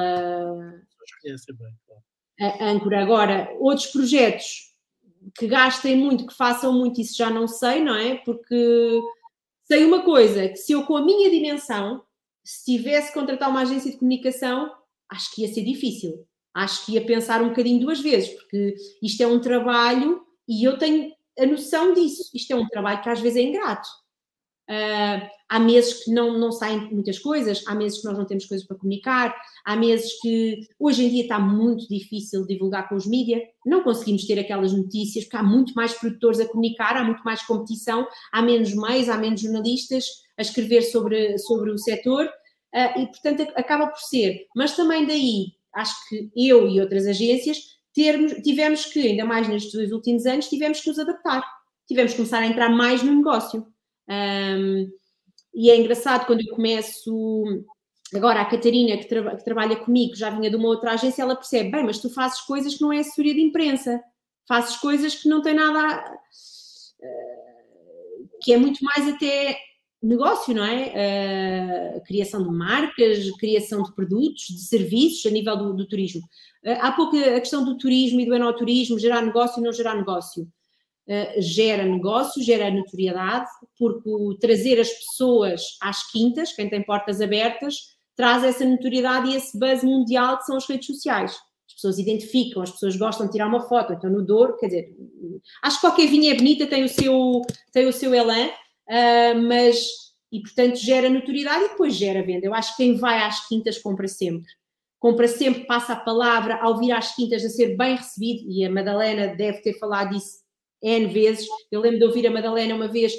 A âncora. Agora, outros projetos que gastem muito, que façam muito, isso já não sei, não é? Porque sei uma coisa, que se eu com a minha dimensão, se tivesse que contratar uma agência de comunicação, acho que ia ser difícil. Acho que ia pensar um bocadinho duas vezes, porque isto é um trabalho e eu tenho a noção disso. Isto é um trabalho que às vezes é ingrato. Uh, há meses que não, não saem muitas coisas, há meses que nós não temos coisas para comunicar, há meses que hoje em dia está muito difícil divulgar com os mídias, não conseguimos ter aquelas notícias, porque há muito mais produtores a comunicar, há muito mais competição, há menos meios, há menos jornalistas a escrever sobre, sobre o setor, uh, e portanto acaba por ser. Mas também daí, acho que eu e outras agências termos, tivemos que, ainda mais nestes dois últimos anos, tivemos que nos adaptar, tivemos que começar a entrar mais no negócio. Um, e é engraçado quando eu começo. Agora, a Catarina, que, tra que, trabalha comigo, já vinha de uma outra agência, ela percebe: bem, mas tu fazes coisas que não é assessoria de imprensa, fazes coisas que não têm nada. A, uh, que é muito mais até negócio, não é? Uh, criação de marcas, criação de produtos, de serviços a nível do, do turismo. Uh, há pouco a questão do turismo e do enoturismo, gerar negócio e não gerar negócio. Uh, gera negócio, gera notoriedade, porque trazer as pessoas às quintas, quem tem portas abertas, traz essa notoriedade e esse buzz mundial que são as redes sociais. As pessoas identificam, as pessoas gostam de tirar uma foto, então no Douro, quer dizer, acho que qualquer vinha é bonita, tem o seu, tem o seu elan, uh, mas, e portanto gera notoriedade e depois gera venda. Eu acho que quem vai às quintas compra sempre. Compra sempre, passa a palavra, ao vir às quintas a ser bem recebido, e a Madalena deve ter falado disso N vezes. Eu lembro de ouvir a Madalena uma vez,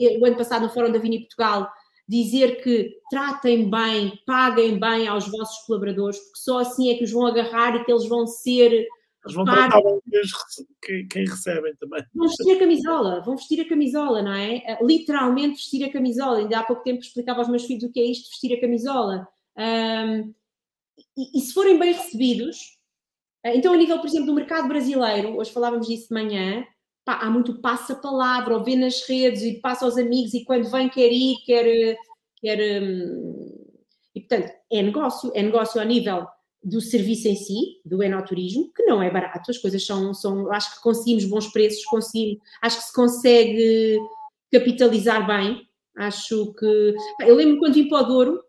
eh, o ano passado, no Fórum da Vini Portugal, dizer que tratem bem, paguem bem aos vossos colaboradores, porque só assim é que os vão agarrar e que eles vão ser. Eles vão tratar bem quem recebem também. Vão vestir a camisola, vão vestir a camisola, não é? Eh, literalmente vestir a camisola. Ainda há pouco tempo explicava aos meus filhos o que é isto, vestir a camisola. Um, e, e se forem bem recebidos, eh, então a nível, por exemplo, do mercado brasileiro, hoje falávamos disso de manhã, pá, há muito passa-palavra, ou vê nas redes e passa aos amigos e quando vem quer ir, quer. quer hum, e portanto, é negócio, é negócio a nível do serviço em si, do enoturismo, que não é barato, as coisas são, são acho que conseguimos bons preços, conseguimos, acho que se consegue capitalizar bem, acho que, eu lembro quando vim para o Douro,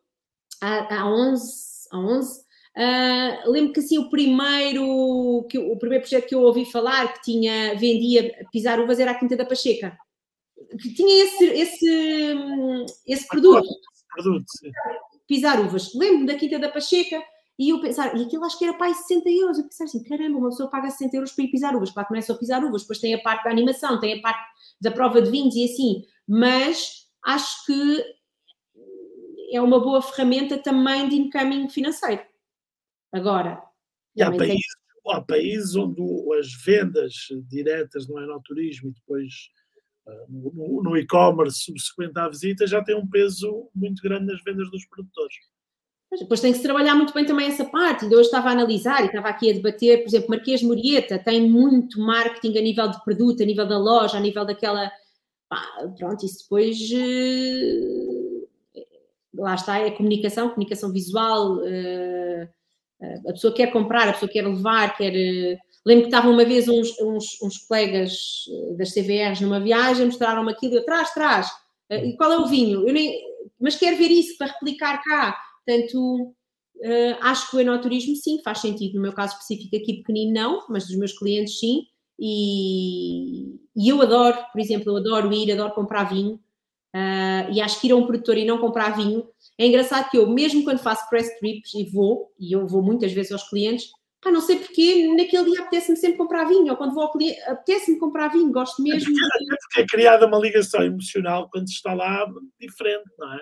há, há 11, há 11 Uh, lembro que assim o primeiro, que, o primeiro projeto que eu ouvi falar que tinha, vendia pisar uvas era a Quinta da Pacheca. Que tinha esse, esse, esse produto. produto pisar uvas. Lembro-me da Quinta da Pacheca e eu pensar, e aquilo acho que era para aí 60 euros. Eu pensava assim, caramba, uma pessoa paga 60 euros para ir pisar uvas. Claro que não é só pisar uvas, depois tem a parte da animação, tem a parte da prova de vinhos e assim. Mas acho que é uma boa ferramenta também de incoming financeiro. Agora. E há países, há países onde as vendas diretas no enoturismo e depois no, no e-commerce subsequente à visita já tem um peso muito grande nas vendas dos produtores. Depois tem que se trabalhar muito bem também essa parte. Ainda hoje estava a analisar e estava aqui a debater, por exemplo, Marquês Morieta tem muito marketing a nível de produto, a nível da loja, a nível daquela. Pá, pronto, isso depois. Uh, lá está, é comunicação, comunicação visual. Uh, a pessoa quer comprar, a pessoa quer levar, quer. Lembro que estavam uma vez uns, uns, uns colegas das CVRs numa viagem, mostraram-me aquilo, eu traz, traz. E qual é o vinho? Eu nem, mas quero ver isso para replicar cá. Portanto, acho que o enoturismo sim faz sentido. No meu caso específico aqui pequenino não, mas dos meus clientes sim. E, e eu adoro, por exemplo, eu adoro ir, adoro comprar vinho. Uh, e acho que ir a um produtor e não comprar vinho é engraçado que eu, mesmo quando faço press trips e vou, e eu vou muitas vezes aos clientes, pá, não sei porquê, naquele dia apetece-me sempre comprar vinho, ou quando vou ao cliente, apetece-me comprar vinho, gosto mesmo. É porque é criada uma ligação emocional quando se está lá diferente, não é?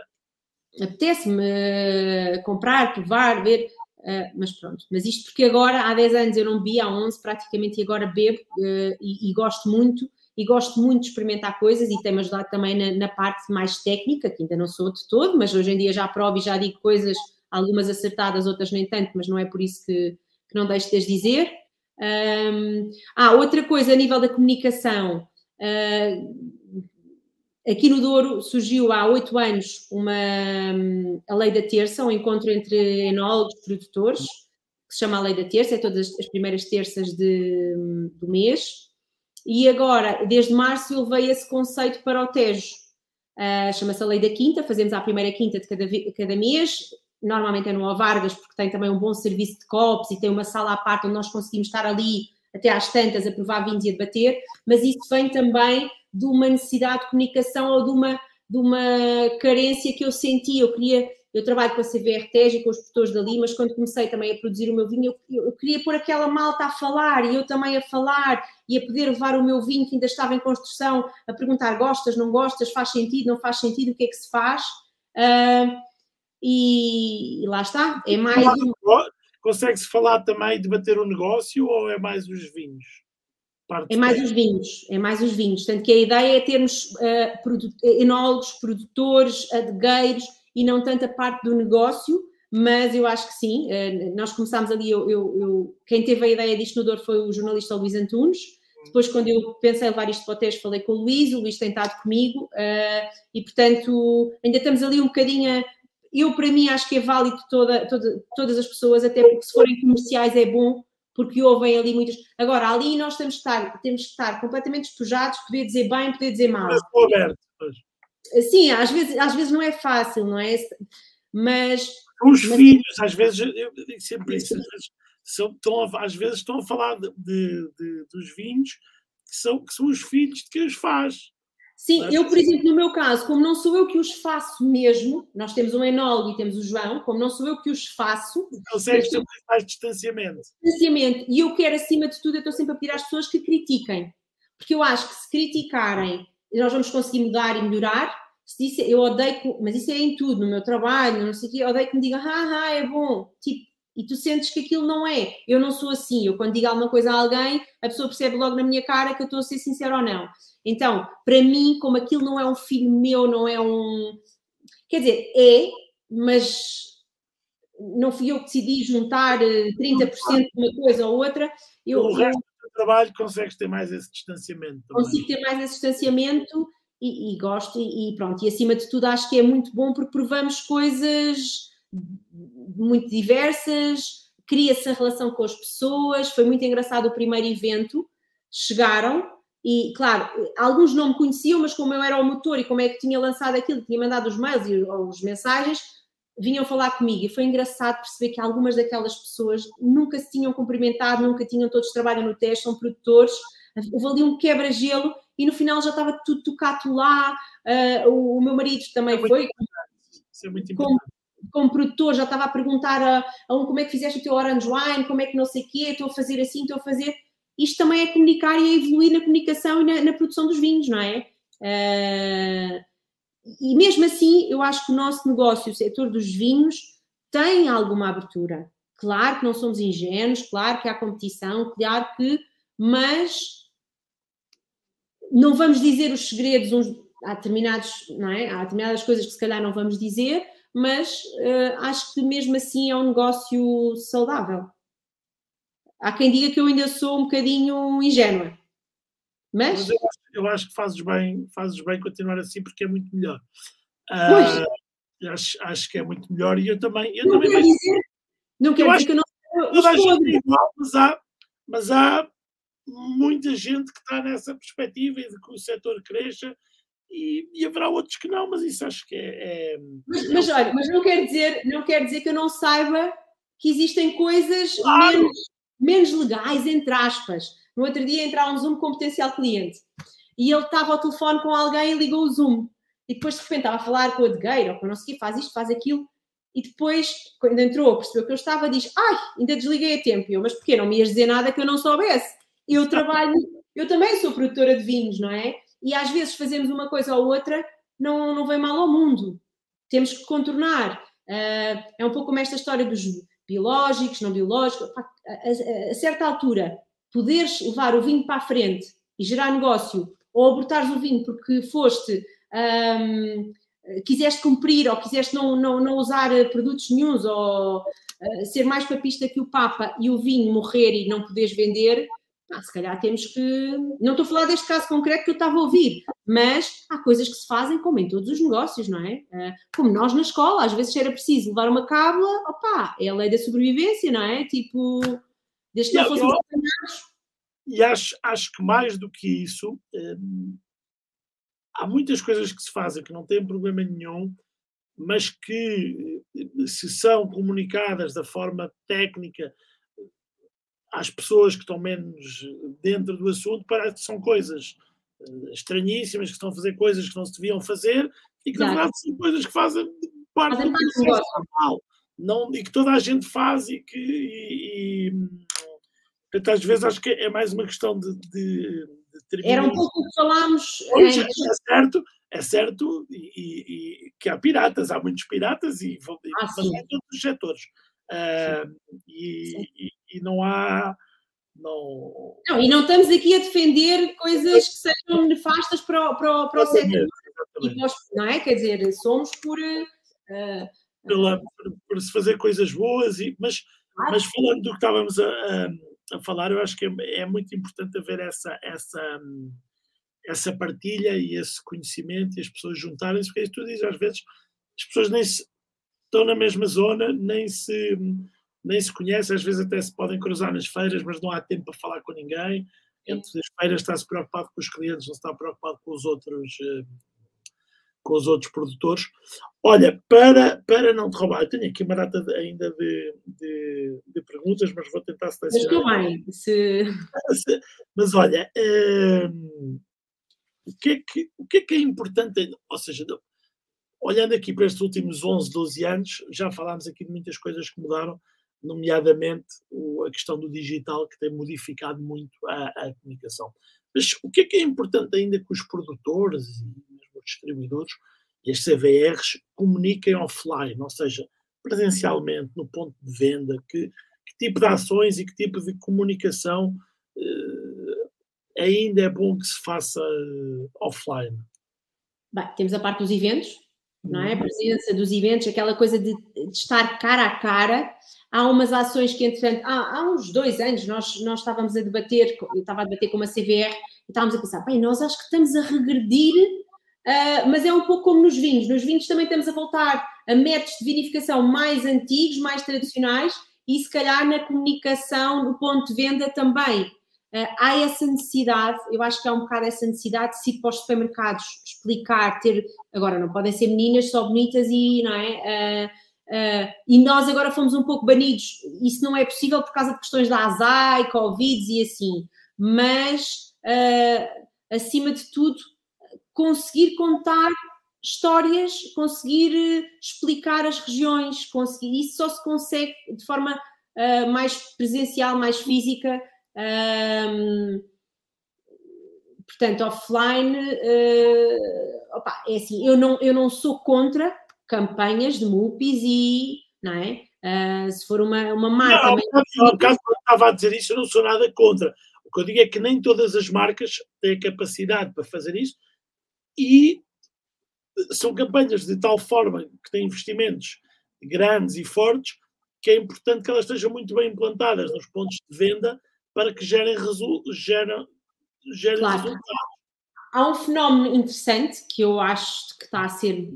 Apetece-me eh, comprar, provar, ver, uh, mas pronto. Mas isto porque agora, há 10 anos eu não bebia, há 11 praticamente, e agora bebo uh, e, e gosto muito e gosto muito de experimentar coisas e tem-me ajudado também na, na, parte mais técnica, que ainda não sou de todo, mas hoje em dia já provo e já digo coisas, algumas acertadas, outras nem tanto, mas não é por isso que, que não deixo de as dizer. Um, ah, outra coisa a nível da comunicação. Uh, aqui no Douro surgiu há oito anos uma, a Lei da Terça, um encontro entre enólogos e produtores, que se chama a Lei da Terça, é todas as primeiras terças de, do mês. E agora, desde março, eu levei esse conceito para o Tejo. Uh, Chama-se a Lei da Quinta, fazemos a primeira quinta de cada, cada mês. Normalmente é no Vargas, porque tem também um bom serviço de copos e tem uma sala à parte onde nós conseguimos estar ali até às tantas a provar vinhos e a debater, mas isso vem também de uma necessidade de comunicação ou de uma, de uma carência que eu sentia. Eu queria, eu trabalho com a CVRTES e com os produtores dali, mas quando comecei também a produzir o meu vinho, eu, eu, queria pôr aquela malta a falar e eu também a falar e a poder levar o meu vinho que ainda estava em construção, a perguntar gostas, não gostas, faz sentido, não faz sentido, o que é que se faz? Uh, e, e, lá está, é mais. Consegue-se falar também de bater o um negócio ou é mais os vinhos? é mais os vinhos, é mais os vinhos. Tanto que a ideia é termos uh, enólogos, produtores, adegueiros e não tanto a parte do negócio, mas eu acho que sim. Uh, nós começámos ali, eu, eu, eu, quem teve a ideia disto no Dor foi o jornalista Luís Antunes. Depois, quando eu pensei em levar isto para o teste, falei com o Luís, o Luís tem estado comigo uh, e, portanto, ainda estamos ali um bocadinho a, eu, para mim, acho que é válido toda, toda, todas as pessoas, até porque se forem comerciais é bom, porque ouvem ali muitas. Agora, ali nós temos que estar, temos que estar completamente despojados, poder dizer bem, poder dizer mal. Aberto. Sim, às vezes, às vezes não é fácil, não é? Mas. Os mas... filhos, às vezes, eu digo sempre isso, às vezes, são, estão a, às vezes estão a falar de, de, de, dos vinhos que são, que são os filhos de quem os faz. Sim, eu, por exemplo, no meu caso, como não sou eu que os faço mesmo, nós temos um enólogo e temos o João, como não sou eu que os faço. Consegues ter mais distanciamento. Distanciamento. E eu quero, acima de tudo, eu estou sempre a pedir às pessoas que critiquem. Porque eu acho que se criticarem, nós vamos conseguir mudar e melhorar. Se disse, eu odeio, que, mas isso é em tudo, no meu trabalho, não sei o quê, eu odeio que me digam, ah, ah, é bom. Tipo, e tu sentes que aquilo não é. Eu não sou assim. Eu, quando digo alguma coisa a alguém, a pessoa percebe logo na minha cara que eu estou a ser sincera ou não. Então, para mim, como aquilo não é um filho meu, não é um. Quer dizer, é, mas não fui eu que decidi juntar 30% eh, de uma coisa ou outra. Eu, o resto do trabalho consegues ter mais esse distanciamento. Também. Consigo ter mais esse distanciamento e, e gosto, e, e, pronto. E acima de tudo, acho que é muito bom porque provamos coisas muito diversas, cria-se a relação com as pessoas. Foi muito engraçado o primeiro evento. Chegaram, e, claro, alguns não me conheciam, mas como eu era o motor e como é que tinha lançado aquilo, tinha mandado os mails e as mensagens, vinham falar comigo. E foi engraçado perceber que algumas daquelas pessoas nunca se tinham cumprimentado, nunca tinham, todos trabalham no teste, são produtores. Houve ali um quebra-gelo e no final já estava tudo tocado lá. Uh, o, o, meu marido também é foi. Isso é muito importante. Como, produtor, já estava a perguntar a, a um como é que fizeste o teu orange wine, como é que não sei o quê, estou a fazer assim, estou a fazer isto também é comunicar e é evoluir na comunicação e na, na produção dos vinhos, não é? Uh, e mesmo assim, eu acho que o nosso negócio, o setor dos vinhos, tem alguma abertura. Claro que não somos ingênuos, claro que há competição, claro que, mas não vamos dizer os segredos, uns, há determinados, não é? Há determinadas coisas que se calhar não vamos dizer, mas uh, acho que mesmo assim é um negócio saudável. Há quem diga que eu ainda sou um bocadinho ingênua. Mas, mas eu, acho, eu, acho, que fazes bem, fazes bem continuar assim porque é muito melhor. Uh, acho, acho que é muito melhor e eu também. Eu não também quero dizer, não quero dizer que eu não sou igual, mas há, mas há muita gente que está nessa perspectiva e de que o setor cresça e, e, haverá outros que não, mas isso acho que é. é... Mas, mas, olha, mas não quer dizer, não quer dizer que eu não saiba que existem coisas claro. menos menos legais, entre aspas. No outro dia entrar um Zoom com um potencial cliente e ele estava ao telefone com alguém e ligou o Zoom. E depois de repente estava a falar com o adegueiro ou com não sei o que, faz isto, faz aquilo. E depois, quando entrou, percebeu que eu estava, diz: Ai, ainda desliguei a tempo. E eu, mas porquê? Não me ias dizer nada que eu não soubesse. Eu trabalho, eu também sou produtora de vinhos, não é? E às vezes fazemos uma coisa ou outra, não, não vem mal ao mundo. Temos que contornar. Uh, é um pouco como esta história dos biológicos, não biológicos, a, a, a, certa altura, poderes levar o vinho para a frente e gerar negócio, ou abortares o vinho porque foste, um, quiseste cumprir ou quiseste não, não, não usar produtos nenhums ou uh, ser mais papista que o Papa e o vinho morrer e não poderes vender, ah, se calhar temos que. Não estou a falar deste caso concreto que eu estava a ouvir, mas há coisas que se fazem como em todos os negócios, não é? Ah, como nós na escola, às vezes era preciso levar uma cábula, opá, é a lei da sobrevivência, não é? Tipo, desde que não, fossem apanhados. E acho, acho que mais do que isso, hum, há muitas coisas que se fazem que não têm problema nenhum, mas que se são comunicadas da forma técnica às pessoas que estão menos dentro do assunto, parece que são coisas estranhíssimas, que estão a fazer coisas que não se deviam fazer e que na verdade são coisas que fazem parte Fazem do processo normal. Não, e que toda a gente faz e que e, e, portanto, às vezes acho que é mais uma questão de, de, de Era um pouco o que falámos Pois, é, é certo, é certo e, e- que há piratas, há muitos piratas, e, vão- Ah, todos os setores. Ah, e, e- e não há. Não, Não, e não estamos aqui a defender coisas que sejam nefastas para o, para o, para o setor. E os- não é? Quer dizer, somos por. eh, Pela- por, por se fazer coisas boas, e, mas, Claro. mas falando do que estávamos a, a- a falar, eu acho que é, é muito importante haver essa, essa, essa partilha e esse conhecimento e as pessoas juntarem-se, porque é tu dizes, às vezes as pessoas nem se, estão na mesma zona, nem se, nem se conhecem, às vezes até se podem cruzar nas feiras, mas não há tempo para falar com ninguém. Entre as feiras está-se preocupado com os clientes, não se está preocupado com os outros. eh, com os outros produtores. Olha, para, para não te roubar, eu tenho aqui uma data de- ainda de, de, de perguntas, mas vou tentar mas selecionar. estou bem. Se, Mas olha, hum, o, que é que, o que é que é importante, ou seja, olhando aqui para estes últimos 11, 12 anos, já falámos aqui de muitas coisas que mudaram, nomeadamente o- a questão do digital, que tem modificado muito a, a comunicação. Mas o que é que é importante ainda que os produtores e mesmo os distribuidores e as CVRs comuniquem offline, ou seja, presencialmente, no ponto de venda, que, que tipo de ações e que tipo de comunicação eh, ainda é bom que se faça eh, offline. bem, temos a parte dos eventos, não Uhum. é? A presença dos eventos, aquela coisa de, de estar cara a cara. Há umas ações que, entretanto, há, há uns dois anos nós, nós estávamos a debater, eu estava a debater com uma CVR e estávamos a pensar, bem, nós acho que estamos a regredir, ah, mas é um pouco como nos vinhos. Nos vinhos também estamos a voltar a métodos de vinificação mais antigos, mais tradicionais e se calhar na comunicação, no ponto de venda também. Ah, há essa necessidade, eu acho que há um bocado essa necessidade de se ir para os supermercados explicar, ter Agora, não podem ser meninas só bonitas e, não é? Ah, e nós agora fomos um pouco banidos. Isso não é possível por causa de questões da ASAI, Covid e assim. Mas, ah, acima de tudo, conseguir contar histórias, conseguir eh, explicar as regiões, conseguir, isso só se consegue de forma ah, mais presencial, mais física. Ahm, portanto, offline, eh, opa, é assim, eu não, eu não sou contra campanhas de MUPIs e, não é? Ah, se for uma, uma marca... Não, caso, quando estava a dizer isso, eu não sou nada contra. O que eu digo é que nem todas as marcas têm capacidade para fazer isso e são campanhas de tal forma que têm investimentos grandes e fortes que é importante que elas estejam muito bem implantadas nos pontos de venda para que gerem, resu gerem, gerem Claro. resultados. Há um fenómeno interessante que eu acho que está a ser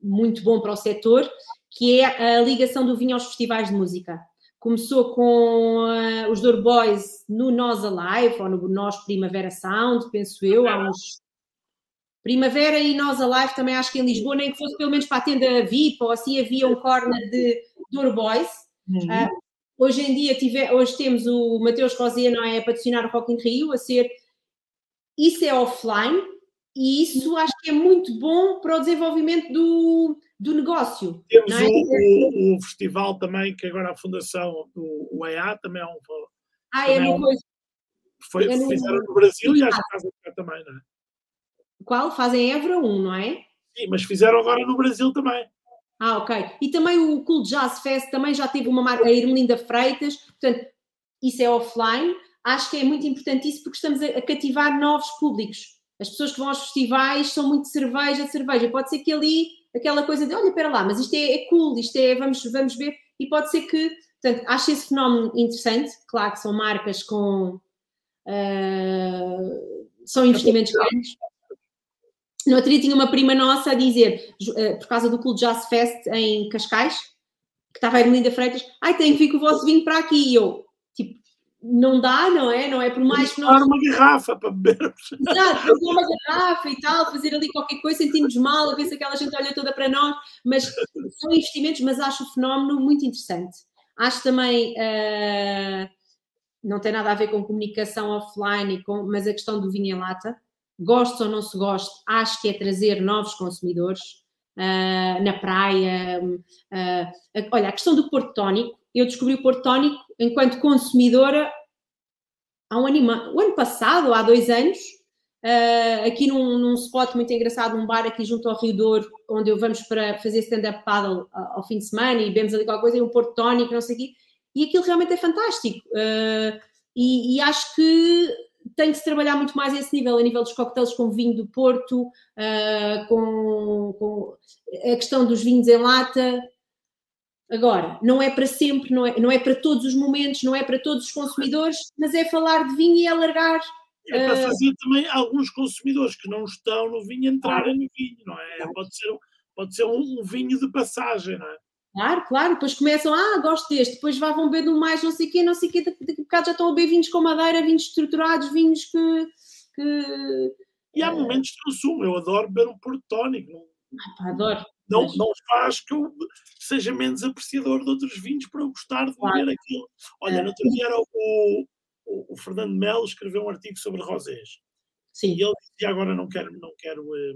muito bom para o setor, que é a ligação do vinho aos festivais de música. Começou com ah, os Douro Boys no Nós Alive, ou no Nós Primavera Sound, penso eu, há uns... Primavera e Nós Alive também acho que em Lisboa, nem que fosse pelo menos para a tenda VIP, ou assim havia um corner de Douro Boys. Ah, hoje em dia tive, hoje temos o Mateus Rosé, não é? A patrocinar o Rock in Rio, a ser. Isso é offline e isso acho que é muito bom para o desenvolvimento do, do negócio. Temos é? o, o- o festival também, que agora a Fundação, o, o EA, também é um. Ah, é também no coisa. Foi, É fizeram no Brasil e acho que fazem cá também, não é? Qual? Fazem Évora 1, não é? Sim, mas fizeram agora no Brasil também. Ah, ok. E também o Cool Jazz Fest também já teve uma marca, a Irmelinda Freitas, portanto, isso é offline. Acho que é muito importante isso porque estamos a, a cativar novos públicos. As pessoas que vão aos festivais são muito cerveja, cerveja. Pode ser que ali aquela coisa de olha, espera lá, mas isto é, é cool, isto é, vamos, vamos ver. E pode ser que, portanto, acho esse fenómeno interessante. Claro que são marcas com. ah, são investimentos grandes. No outro dia tinha uma prima nossa a dizer, eh, por causa do Cool Jazz Fest em Cascais, que estava a Ermelinda Freitas, ai, tem que vir com o vosso vinho para aqui. E eu, tipo, não dá, não é? Não é por mais que nós Dar uma garrafa para bebermos. Exato, fazer uma garrafa e tal, fazer ali qualquer coisa, sentimos mal, a ver se aquela gente olha toda para nós, mas são investimentos, mas acho o fenómeno muito interessante. Acho também, ah, não tem nada a ver com comunicação offline, com- mas a questão do vinho em lata. Goste ou não se goste, acho que é trazer novos consumidores uh, na praia. Uh, olha, a questão do Porto Tónico, eu descobri o Porto Tónico enquanto consumidora há um ano, o ano passado, há dois anos, uh, aqui num, num spot muito engraçado, um bar aqui junto ao Rio Douro, onde eu vamos para fazer stand-up paddle ao fim de semana e bebemos ali qualquer coisa, e um Porto Tónico, não sei o quê, e aquilo realmente é fantástico. E, e, acho que tem que se trabalhar muito mais esse nível, a nível dos coquetéis com vinho do Porto, uh, com, com, a questão dos vinhos em lata. Agora, não é para sempre, não é, não é para todos os momentos, não é para todos os consumidores, mas é falar de vinho e alargar. É para uh, fazer também alguns consumidores que não estão no vinho entrarem no vinho, não é? Pode ser, pode ser um, um vinho de passagem, não é? Claro, claro, depois começam, ah, gosto deste, depois vá, vão beber mais, não sei o quê, não sei o quê, daqui, a bocado já estão a beber vinhos com madeira, vinhos estruturados, vinhos que. que e há uh... momentos de consumo, eu adoro beber um porto tónico. Ah, pá, adoro. Não, mas... não faz que eu seja menos apreciador de outros vinhos para eu gostar de beber claro. aquilo. Olha, é. no outro dia era o, o, o, Fernando Melo escreveu um artigo sobre rosés. Sim. E ele dizia, agora não quero, não quero, eh,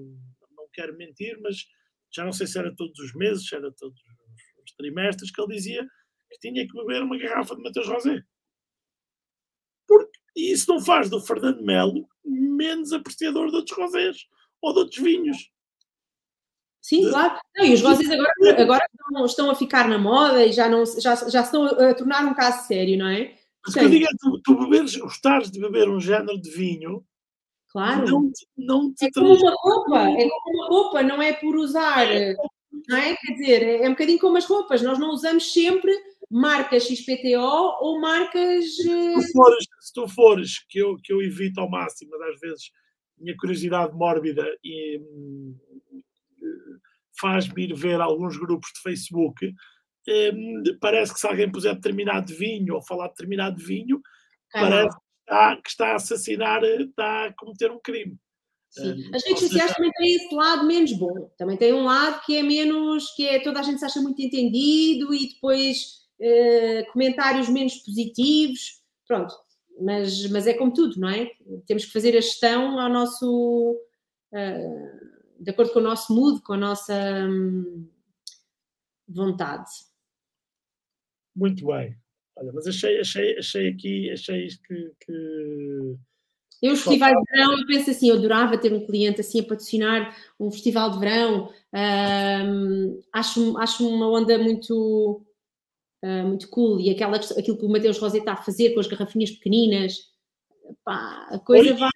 não quero mentir, mas já não sei se era todos os meses, se era todos trimestres que ele dizia que tinha que beber uma garrafa de Mateus Rosé. Porque isso não faz do Fernando Melo menos apreciador de outros rosés ou de outros vinhos. Sim, claro. Não, e os rosés agora, agora estão, a ficar na moda e já, não, já, já estão a tornar um caso sério, não é? Mas que eu digo é tu, tu beberes, gostares de beber um género de vinho, Claro. Não não te é como uma roupa, é como uma roupa, não é por usar é não é? Quer dizer, é um bocadinho como as roupas, nós não usamos sempre marcas XPTO ou marcas. Se tu eh, fores, se tu fores que, eu, que eu evito ao máximo, mas às vezes minha curiosidade mórbida e hum, faz-me ir ver alguns grupos de Facebook. Hum, parece que se alguém puser determinado vinho ou falar de determinado vinho, parece que está, que está a assassinar, está a cometer um crime. Sim. As redes sociais também têm esse lado menos bom. Também tem um lado que é menos, que é toda a gente se acha muito entendido e depois uh, comentários menos positivos. Pronto. Mas, mas é como tudo, não é? Temos que fazer a gestão ao nosso. Uh, de acordo com o nosso mood, com a nossa um, vontade. Muito bem. Olha, mas achei, achei, achei aqui, achei que, que eu, os festivais de verão, eu penso assim, eu adorava ter um cliente assim a patrocinar um festival de verão. Um, acho, acho uma onda muito, uh, muito cool. E aquela, aquilo que o Mateus Rosé está a fazer com as garrafinhas pequeninas, pá, a coisa vai.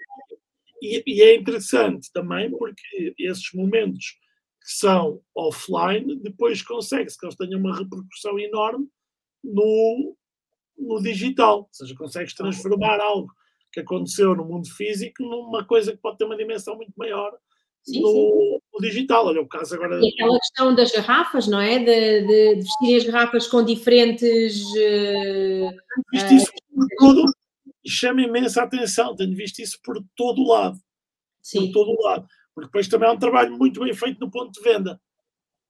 E, e é interessante também porque esses momentos que são offline, depois consegue-se que eles tenham uma repercussão enorme no, no digital. Ou seja, consegues transformar algo que aconteceu no mundo físico numa coisa que pode ter uma dimensão muito maior sim, no, sim. digital. Olha, o caso agora. E aquela questão das garrafas, não é? De, de, vestir as garrafas com diferentes. Uh, visto isso por todo e chama imensa atenção. Tenho visto isso por todo o lado. Sim. Por todo o lado. Porque depois também é um trabalho muito bem feito no ponto de venda.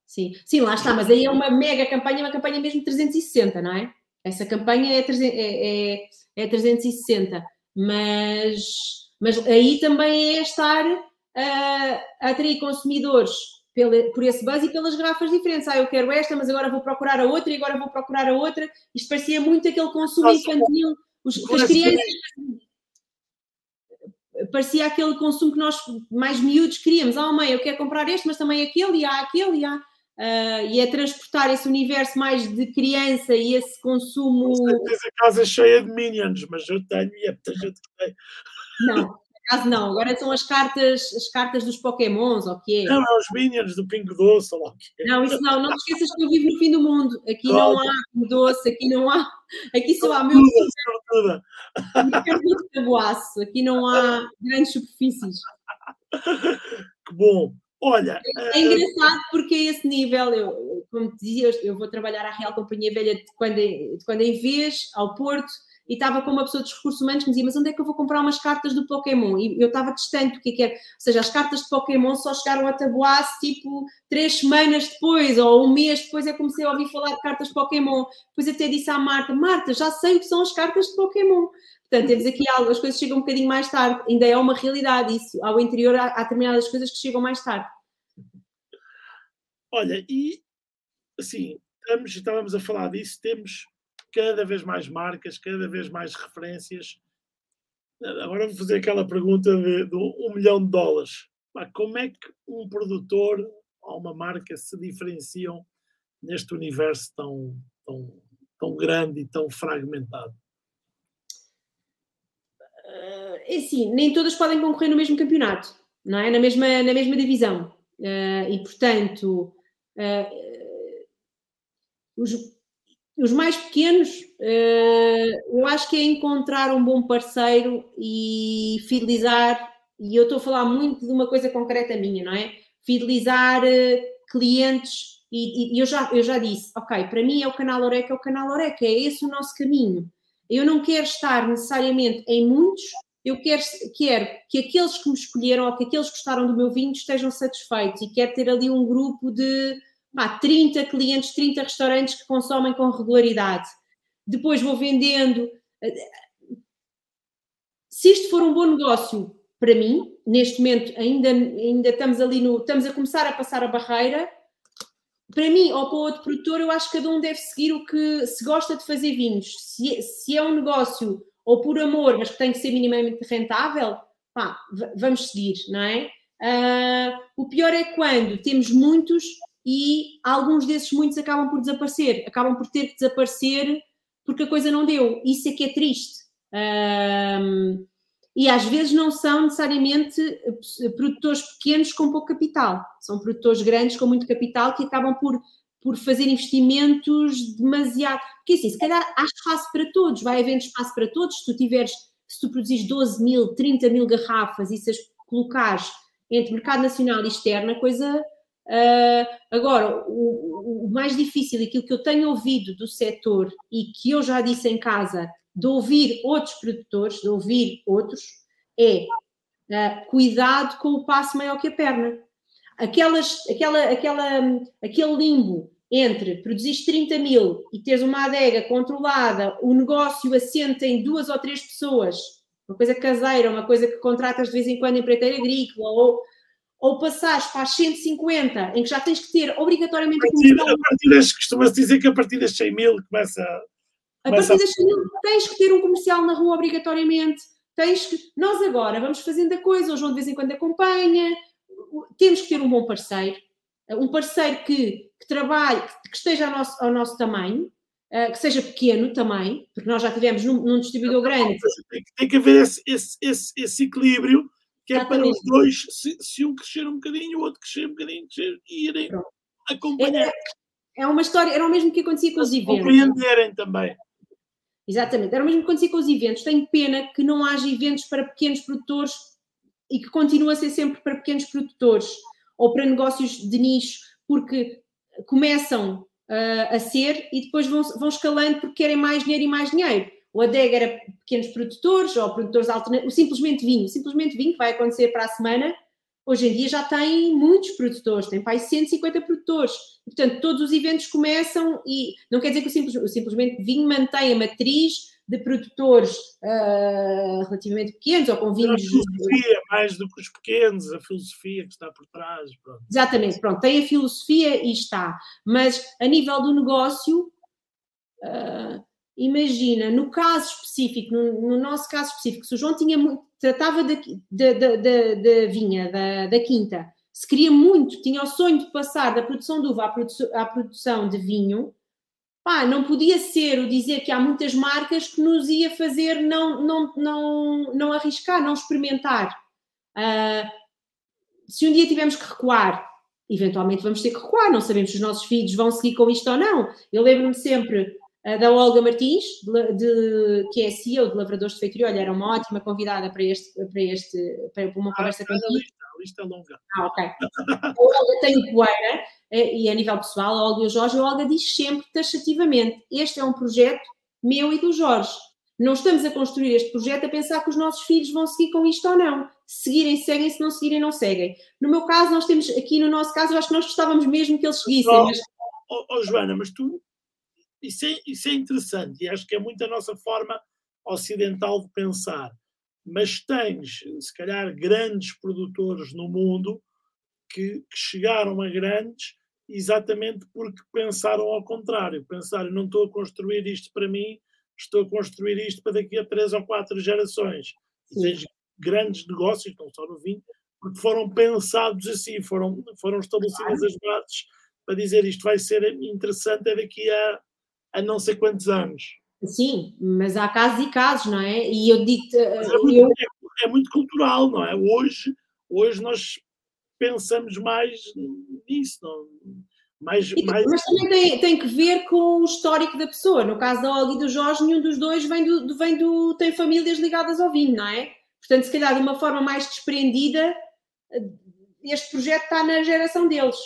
Sim, sim, lá está, mas aí é uma mega campanha, uma campanha mesmo 360, não é? Essa campanha é, é, é, é 360 mas, mas aí também é estar a, a atrair consumidores pela, por esse buzz e pelas garrafas diferentes. Ah, eu quero esta, mas agora vou procurar a outra e agora vou procurar a outra. Isto parecia muito aquele consumo Nossa, infantil. Os, as crianças. Parecia aquele consumo que nós, mais miúdos, queríamos. Ah, mãe, eu quero comprar este, mas também aquele, e há aquele, e há. Uh, e é transportar esse universo mais de criança e esse consumo. Tens a casa cheia de minions, mas eu tenho e é muita gente que tem. Não, por acaso não. Agora são as cartas, as cartas dos Pokémons, ou que é? Não, é os minions do Pingo Doce, ou o que é. Não, isso não. Não te esqueças que eu vivo no fim do mundo. Aqui não há Pingo Doce, aqui não há. Aqui só há meu. Tudo, Aqui não há grandes superfícies. Que bom. Olha. É, é engraçado porque a esse nível, eu, como te dizia, eu vou trabalhar à Real Companhia Velha de quando, em, de quando em vez, ao Porto, e estava com uma pessoa dos recursos humanos que me dizia, mas onde é que eu vou comprar umas cartas do Pokémon? E eu estava distante do que é que era. Ou seja, as cartas de Pokémon só chegaram a Tabuaço tipo três semanas depois, ou um mês depois é que comecei a ouvir falar de cartas de Pokémon. Depois até disse à Marta, Marta, já sei o que são as cartas de Pokémon. Portanto, temos aqui algo, as coisas chegam um bocadinho mais tarde, ainda é uma realidade isso. Ao interior há, há determinadas coisas que chegam mais tarde. Olha, e assim, estamos, estávamos a falar disso, temos cada vez mais marcas, cada vez mais referências. Agora vou fazer aquela pergunta de, de um milhão de dólares. Como é que um produtor ou uma marca se diferenciam neste universo tão, tão, tão grande e tão fragmentado? É assim, nem todas podem concorrer no mesmo campeonato, não é? Na mesma, na mesma divisão. Uh, e, portanto, uh, os, os mais pequenos, uh, eu acho que é encontrar um bom parceiro e fidelizar, e eu estou a falar muito de uma coisa concreta minha, não é? Fidelizar uh, clientes, e, e, eu, já, eu já disse, ok, para mim é o canal Oreca, é o canal Oreca, é esse o nosso caminho. Eu não quero estar necessariamente em muitos, eu quero, quero que aqueles que me escolheram ou que aqueles que gostaram do meu vinho estejam satisfeitos e quero ter ali um grupo de pá, 30 clientes, 30 restaurantes que consomem com regularidade. Depois vou vendendo. Se isto for um bom negócio para mim, neste momento ainda, ainda estamos ali no. estamos a começar a passar a barreira. Para mim ou para outro produtor, eu acho que cada um deve seguir o que se gosta de fazer vinhos. Se, se é um negócio ou por amor, mas que tem que ser minimamente rentável, pá, vamos seguir, não é? Uh, o pior é quando temos muitos e alguns desses muitos acabam por desaparecer, acabam por ter que desaparecer porque a coisa não deu. Isso é que é triste. Um, e às vezes não são necessariamente produtores pequenos com pouco capital, são produtores grandes com muito capital que acabam por, por fazer investimentos demasiado. Porque assim, se calhar há espaço para todos, vai havendo espaço para todos. Se tu tiveres, se tu produzires 12 mil, 30 mil garrafas e se as colocares entre mercado nacional e externo, a coisa agora, o, o, mais difícil, aquilo que eu tenho ouvido do setor e que eu já disse em casa, de ouvir outros produtores, de ouvir outros, é uh, cuidado com o passo maior que a perna. Aquelas, aquela, aquela, aquele limbo entre produzir 30 mil e teres uma adega controlada, o negócio assenta em duas ou três pessoas, uma coisa caseira, uma coisa que contratas de vez em quando em empreiteira agrícola, ou ou passares para as 150, em que já tens que ter obrigatoriamente. A partir, a partir das, costuma-se dizer que a partir das 100 mil começa. A partir das 100 mil tens que ter um comercial na rua obrigatoriamente. Tens que. Nós agora vamos fazendo a coisa, o João de vez em quando acompanha, temos que ter um bom parceiro, um parceiro que, que trabalhe, que esteja ao nosso, ao nosso tamanho, uh, que seja pequeno também, porque nós já tivemos num, num distribuidor grande. Tem que, tem que haver esse, esse, esse, esse equilíbrio que é para os dois, se, se, um crescer um bocadinho, o outro crescer um bocadinho, crescer, e irem Pronto. acompanhar. É, é uma história, era o mesmo que acontecia com os eventos. Compreenderem também. Exatamente, era o mesmo que acontecia com os eventos. Tenho pena que não haja eventos para pequenos produtores e que continue a ser sempre para pequenos produtores ou para negócios de nicho, porque começam uh, a ser e depois vão, vão escalando porque querem mais dinheiro e mais dinheiro o ADEG era pequenos produtores ou produtores alternativos, o simplesmente vinho, simplesmente vinho que vai acontecer para a semana, hoje em dia já tem muitos produtores, tem para 150 produtores. portanto, todos os eventos começam e não quer dizer que o, simples, o simplesmente vinho mantém a matriz de produtores uh, relativamente pequenos ou com vinhos. A filosofia, mais do que os pequenos, a filosofia que está por trás. Pronto. Exatamente, pronto, tem a filosofia e está. Mas a nível do negócio. Uh, imagina, no caso específico, no, no, nosso caso específico, se o João tinha muito, tratava da, da, da, da, vinha, da, da quinta, se queria muito, tinha o sonho de passar da produção de uva à, produ à produção de vinho, pá, não podia ser o dizer que há muitas marcas que nos ia fazer não, não, não, não arriscar, não experimentar. Uh, se um dia tivermos que recuar, eventualmente vamos ter que recuar, não sabemos se os nossos filhos vão seguir com isto ou não. Eu lembro-me sempre da Olga Martins, de, de, que é CEO de Lavradores de Feitoria. Olha, era uma ótima convidada para, este, para, este, para uma ah, conversa contigo. A lista, a lista é longa. Ah, ok. a Olga tem poeira, eh, e a nível pessoal, a Olga e o Jorge, a Olga diz sempre taxativamente: este é um projeto meu e do Jorge. não estamos a construir este projeto a pensar que os nossos filhos vão seguir com isto ou não. Se seguirem, seguem, se não seguirem, não seguem. No meu caso, nós temos, aqui no nosso caso, eu acho que nós gostávamos mesmo que eles seguissem. Oh, mas... oh, oh, Joana, mas tu, isso é, isso é interessante e acho que é muito a nossa forma ocidental de pensar. Mas tens, se calhar, grandes produtores no mundo que, que chegaram a grandes exatamente porque pensaram ao contrário. Pensaram, não estou a construir isto para mim, estou a construir isto para daqui a três ou quatro gerações. E tens grandes negócios, não só no vinho, porque foram pensados assim, foram, foram estabelecidas as bases para dizer isto vai ser interessante é daqui a, a não sei quantos anos. Sim, mas há casos e casos, não é? E eu digo. É muito, eu... é, é muito cultural, não é? Hoje, hoje nós pensamos mais nisso, não? Mais, mais... Mas também tem, tem que ver com o histórico da pessoa. No caso da Olga e do Jorge, nenhum dos dois vem do, vem do, tem famílias ligadas ao vinho, não é? Portanto, se calhar de uma forma mais desprendida, este projeto está na geração deles.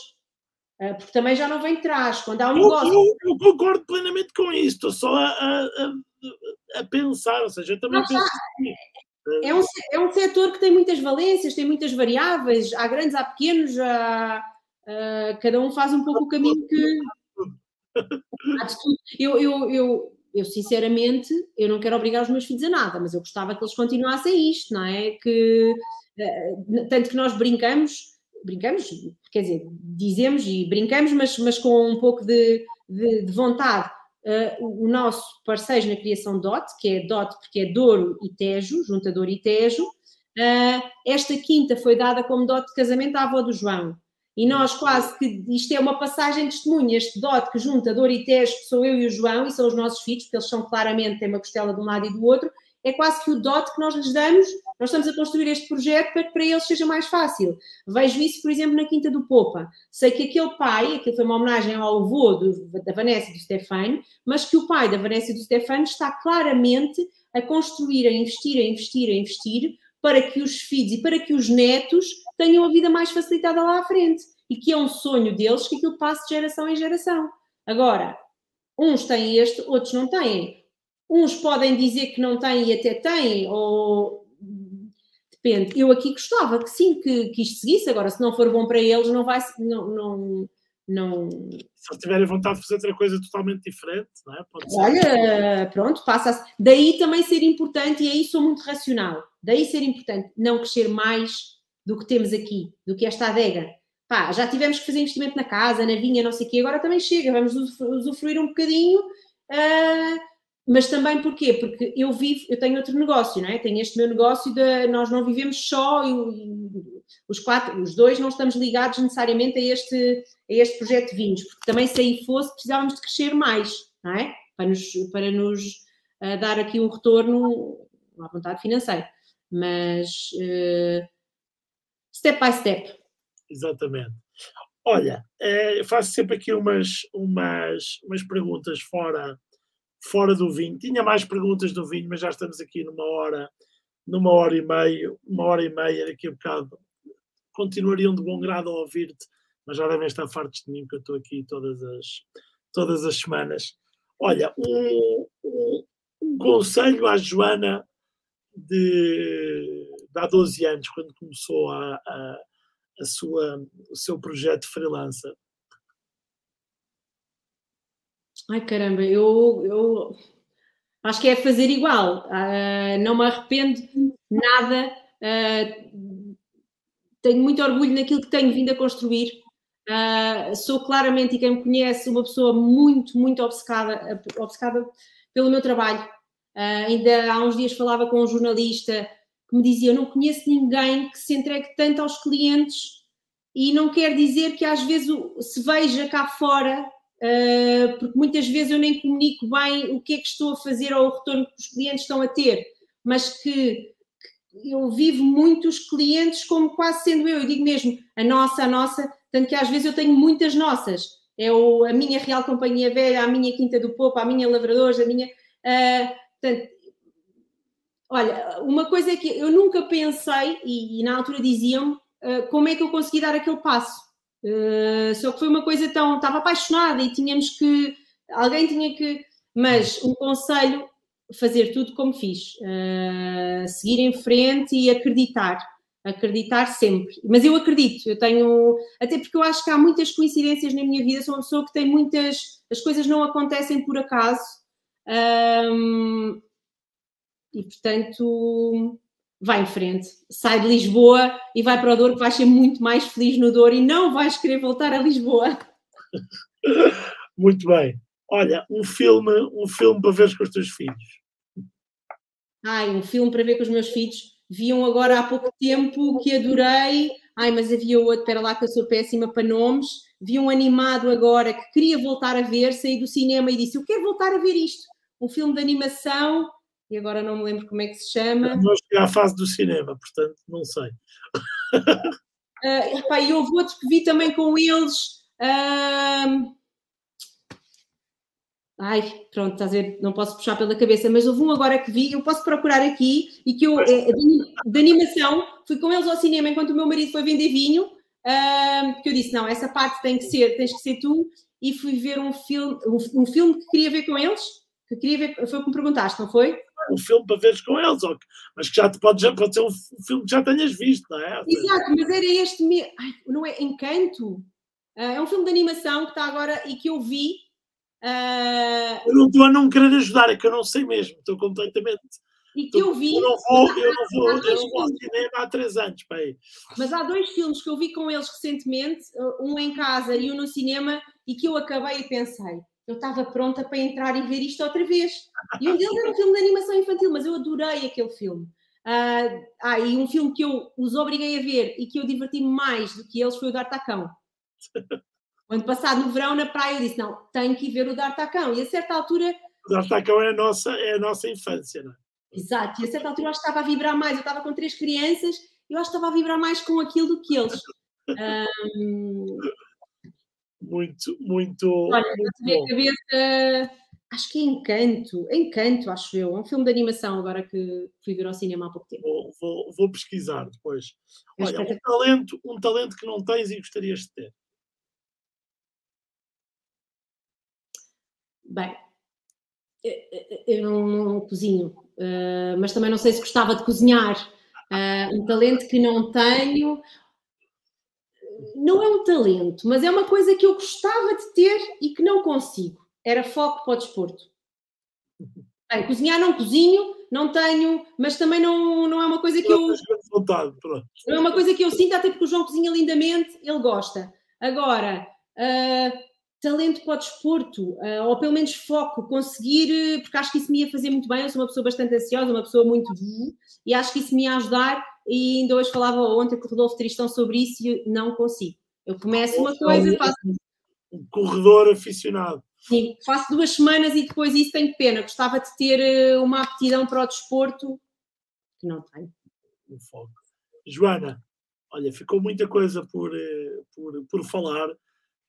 Eh, porque também já não vem de trás. Quando há um negócio. Eu, eu, eu concordo plenamente com isso, estou só a, a, a, pensar, ou seja, eu também penso. Assim. É um, é um setor que tem muitas valências, tem muitas variáveis, há grandes, há pequenos, há, cada um faz um pouco o caminho que. Eu, eu, eu, eu, sinceramente, eu não quero obrigar os meus filhos a nada, mas eu gostava que eles continuassem isto, não é? Que, uh, tanto que nós brincamos, brincamos, quer dizer, dizemos e brincamos, mas, mas com um pouco de, de, de vontade. Uh, o nosso parceiro na criação DOT, que é DOT porque é Douro e Tejo, junta Douro e Tejo, esta quinta foi dada como DOT de casamento à avó do João. E nós quase que isto é uma passagem de testemunha, este dote que junta Dor e Tejo, que sou eu e o João, e são os nossos filhos, porque eles são claramente, têm uma costela de um lado e do outro, é quase que o dote que nós lhes damos, nós estamos a construir este projeto para que para eles seja mais fácil. Vejo isso, por exemplo, na Quinta do Popa. Sei que aquele pai, aquilo foi uma homenagem ao avô do, da Vanessa e do Stefano, mas que o pai da Vanessa e do Stefano está claramente a construir, a investir, a investir, a investir, para que os filhos e para que os netos tenham a vida mais facilitada lá à frente e que é um sonho deles que aquilo passe de geração em geração. Agora, uns têm este, outros não têm. Uns podem dizer que não têm e até têm, ou depende. Eu aqui gostava que sim, que, que isto seguisse. Agora, se não for bom para eles, não vai. Não, não, não... Se eles tiverem vontade de fazer outra coisa totalmente diferente, não é? Olha, pronto, passa -se. Daí também ser importante, e aí sou muito racional, daí ser importante não crescer mais do que temos aqui, do que esta adega. Pá, já tivemos que fazer investimento na casa, na vinha, não sei o quê, agora também chega, vamos usufruir um bocadinho, uh, mas também porquê? Porque eu vivo, eu tenho outro negócio, não é? Tenho este meu negócio de nós não vivemos só, e, os quatro, os dois não estamos ligados necessariamente a este, a este projeto de vinhos, porque também se aí fosse precisávamos de crescer mais, não é? Para nos, para nos uh, dar aqui um retorno à vontade financeira. Mas uh, step by step. Exatamente. Olha, é, faço sempre aqui umas, umas, umas perguntas fora, fora do vinho. Tinha mais perguntas do vinho, mas já estamos aqui numa hora, numa hora e meia, uma hora e meia, daqui a bocado. Continuariam de bom grado a ouvir-te, mas já devem estar fartos de mim, porque eu estou aqui todas as, todas as semanas. Olha, um, um, um conselho à Joana de, de há 12 anos, quando começou a, a, a sua, o seu projeto freelancer? Ai caramba, eu, eu acho que é fazer igual. Uh, não me arrependo nada. Uh, tenho muito orgulho naquilo que tenho vindo a construir. Uh, sou claramente, e quem me conhece, uma pessoa muito, muito obcecada, obcecada pelo meu trabalho. ainda há uns dias falava com um jornalista que me dizia: Eu não conheço ninguém que se entregue tanto aos clientes, e não quer dizer que às vezes se veja cá fora, uh, porque muitas vezes eu nem comunico bem o que é que estou a fazer ou o retorno que os clientes estão a ter, mas que, eu vivo muitos clientes como quase sendo eu, eu digo mesmo, a nossa, a nossa, tanto que às vezes eu tenho muitas nossas. É o, a minha Real Companhia Velha, a minha Quinta do Popo, a minha Lavradores, a minha. Uh, portanto, Olha, uma coisa é que eu nunca pensei, e, e na altura diziam-me, uh, como é que eu consegui dar aquele passo. Uh, só que foi uma coisa tão. Estava apaixonada e tínhamos que. Alguém tinha que. Mas um conselho fazer tudo como fiz, uh, seguir em frente e acreditar, acreditar sempre. Mas eu acredito, eu tenho, até porque eu acho que há muitas coincidências na minha vida, sou uma pessoa que tem muitas, as coisas não acontecem por acaso, um, e portanto vai em frente, sai de Lisboa e vai para o Douro, que vais ser muito mais feliz no Douro e não vais querer voltar a Lisboa. Muito bem. Olha, um filme, um filme para ver com os teus filhos. Ai, um filme para ver com os meus filhos. Viam agora há pouco tempo que adorei. Ai, mas havia outro, espera lá que eu sou péssima para nomes. Vi um animado agora que queria voltar a ver, saí do cinema e disse: Eu quero voltar a ver isto. Um filme de animação, e agora não me lembro como é que se chama. Não cheguei à fase do cinema, portanto, não sei. uh, epá, e houve outros que vi também com eles. Uh, Ai, pronto, estás a ver, não posso puxar pela cabeça, mas houve um agora que vi, eu posso procurar aqui, e que eu, é, de, de, animação, fui com eles ao cinema enquanto o meu marido foi vender vinho, uh, que eu disse, não, essa parte tem que ser, tens que ser tu, e fui ver um filme, um, um filme que queria ver com eles, que queria ver, foi o que me perguntaste, não foi? Um filme para veres com eles, mas que já te pode, já, pode ser um filme que já tenhas visto, não é? Exato, mas era este, Ai, não é Encanto? Uh, é um filme de animação que está agora e que eu vi Uh... Eu não estou a não querer ajudar, é que eu não sei mesmo, estou completamente. E que eu vi. Eu não vou, eu não vou, eu não vou ao cinema há três anos, pai. Mas há dois filmes que eu vi com eles recentemente, um em casa e um no cinema, e que eu acabei e pensei, eu estava pronta para entrar e ver isto outra vez. E um deles era um filme de animação infantil, mas eu adorei aquele filme. Uh, ah, e um filme que eu os obriguei a ver e que eu diverti-me mais do que eles foi o D'Artacão. O ano passado, no verão, na praia, eu disse: não, tenho que ir ver o D'Artacão. E a certa altura. O D'Artacão é a nossa, é a nossa infância, não é? Exato, e a certa altura eu acho que estava a vibrar mais. Eu estava com três crianças e eu acho que estava a vibrar mais com aquilo do que eles. Um... Muito, muito. Olha, muito na minha cabeça, acho que é Encanto, Encanto, acho eu. É um filme de animação agora que fui ver ao cinema há pouco tempo. Vou, vou, vou pesquisar depois. Olha, um talento, um talento que não tens e gostarias de ter. Bem, eu não, não cozinho, uh, mas também não sei se gostava de cozinhar. Um talento que não tenho. Não é um talento, mas é uma coisa que eu gostava de ter e que não consigo. Era foco para o desporto. Bem, cozinhar não cozinho, não tenho, mas também não, não é uma coisa que eu. Não é uma coisa que eu sinto, até porque o João cozinha lindamente, ele gosta. Agora, uh, talento para o desporto, uh, ou pelo menos foco, conseguir, porque acho que isso me ia fazer muito bem. Eu sou uma pessoa bastante ansiosa, uma pessoa muito. e acho que isso me ia ajudar. E ainda hoje falava ontem com o Rodolfo Tristão sobre isso e não consigo. Eu começo uma coisa, faço. Um corredor aficionado. Sim, faço duas semanas e depois isso tenho pena. Gostava de ter eh, uma aptidão para o desporto que não tenho. Um foco. Joana, olha, ficou muita coisa por, eh, por, por falar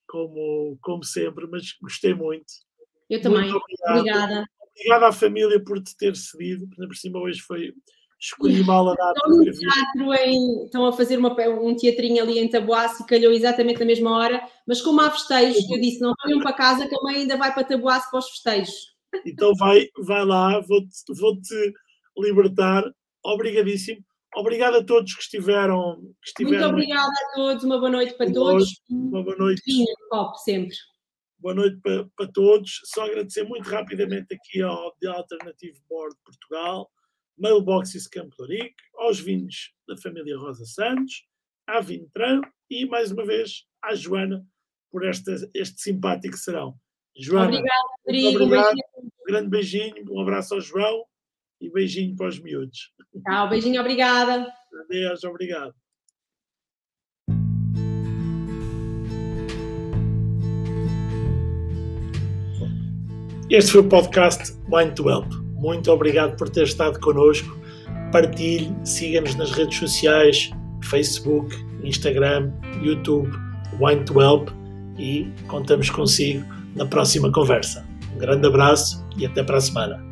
como, como sempre, mas gostei muito. Eu também. Obrigada. Obrigada à família por te ter cedido, por cima hoje foi. Escolhi mal a data. Estão, teatro em, estão a fazer uma, um teatrinho ali em Taboaço e calhou exatamente na mesma hora, mas como há festejos, eu disse: não venham para casa, que a mãe ainda vai para Taboaço para os festejos. Então vai, vai lá, vou-te vou -te libertar. Obrigadíssimo. Obrigado a todos que estiveram. Que estiveram Muito obrigada a todos, uma boa noite para todos. Uma boa noite. Vinho, copo, sempre. Boa noite para, para, todos. Só agradecer muito rapidamente aqui ao The Alternative Board Portugal, Mailboxes Campo Lorique, aos vinhos da família Rosa Santos, à Vintran e, mais uma vez, à Joana por esta, este simpático serão. Joana, obrigado, Rodrigo. Obrigado. Um grande beijinho, um abraço ao João e beijinho para os miúdos. Tchau, beijinho, obrigada. Adeus, obrigado. Este foi o podcast Wine to Help. Muito obrigado por ter estado connosco. Partilhe, siga-nos nas redes sociais, Facebook, Instagram, YouTube, Wine to Help e contamos consigo na próxima conversa. Um grande abraço e até para a semana.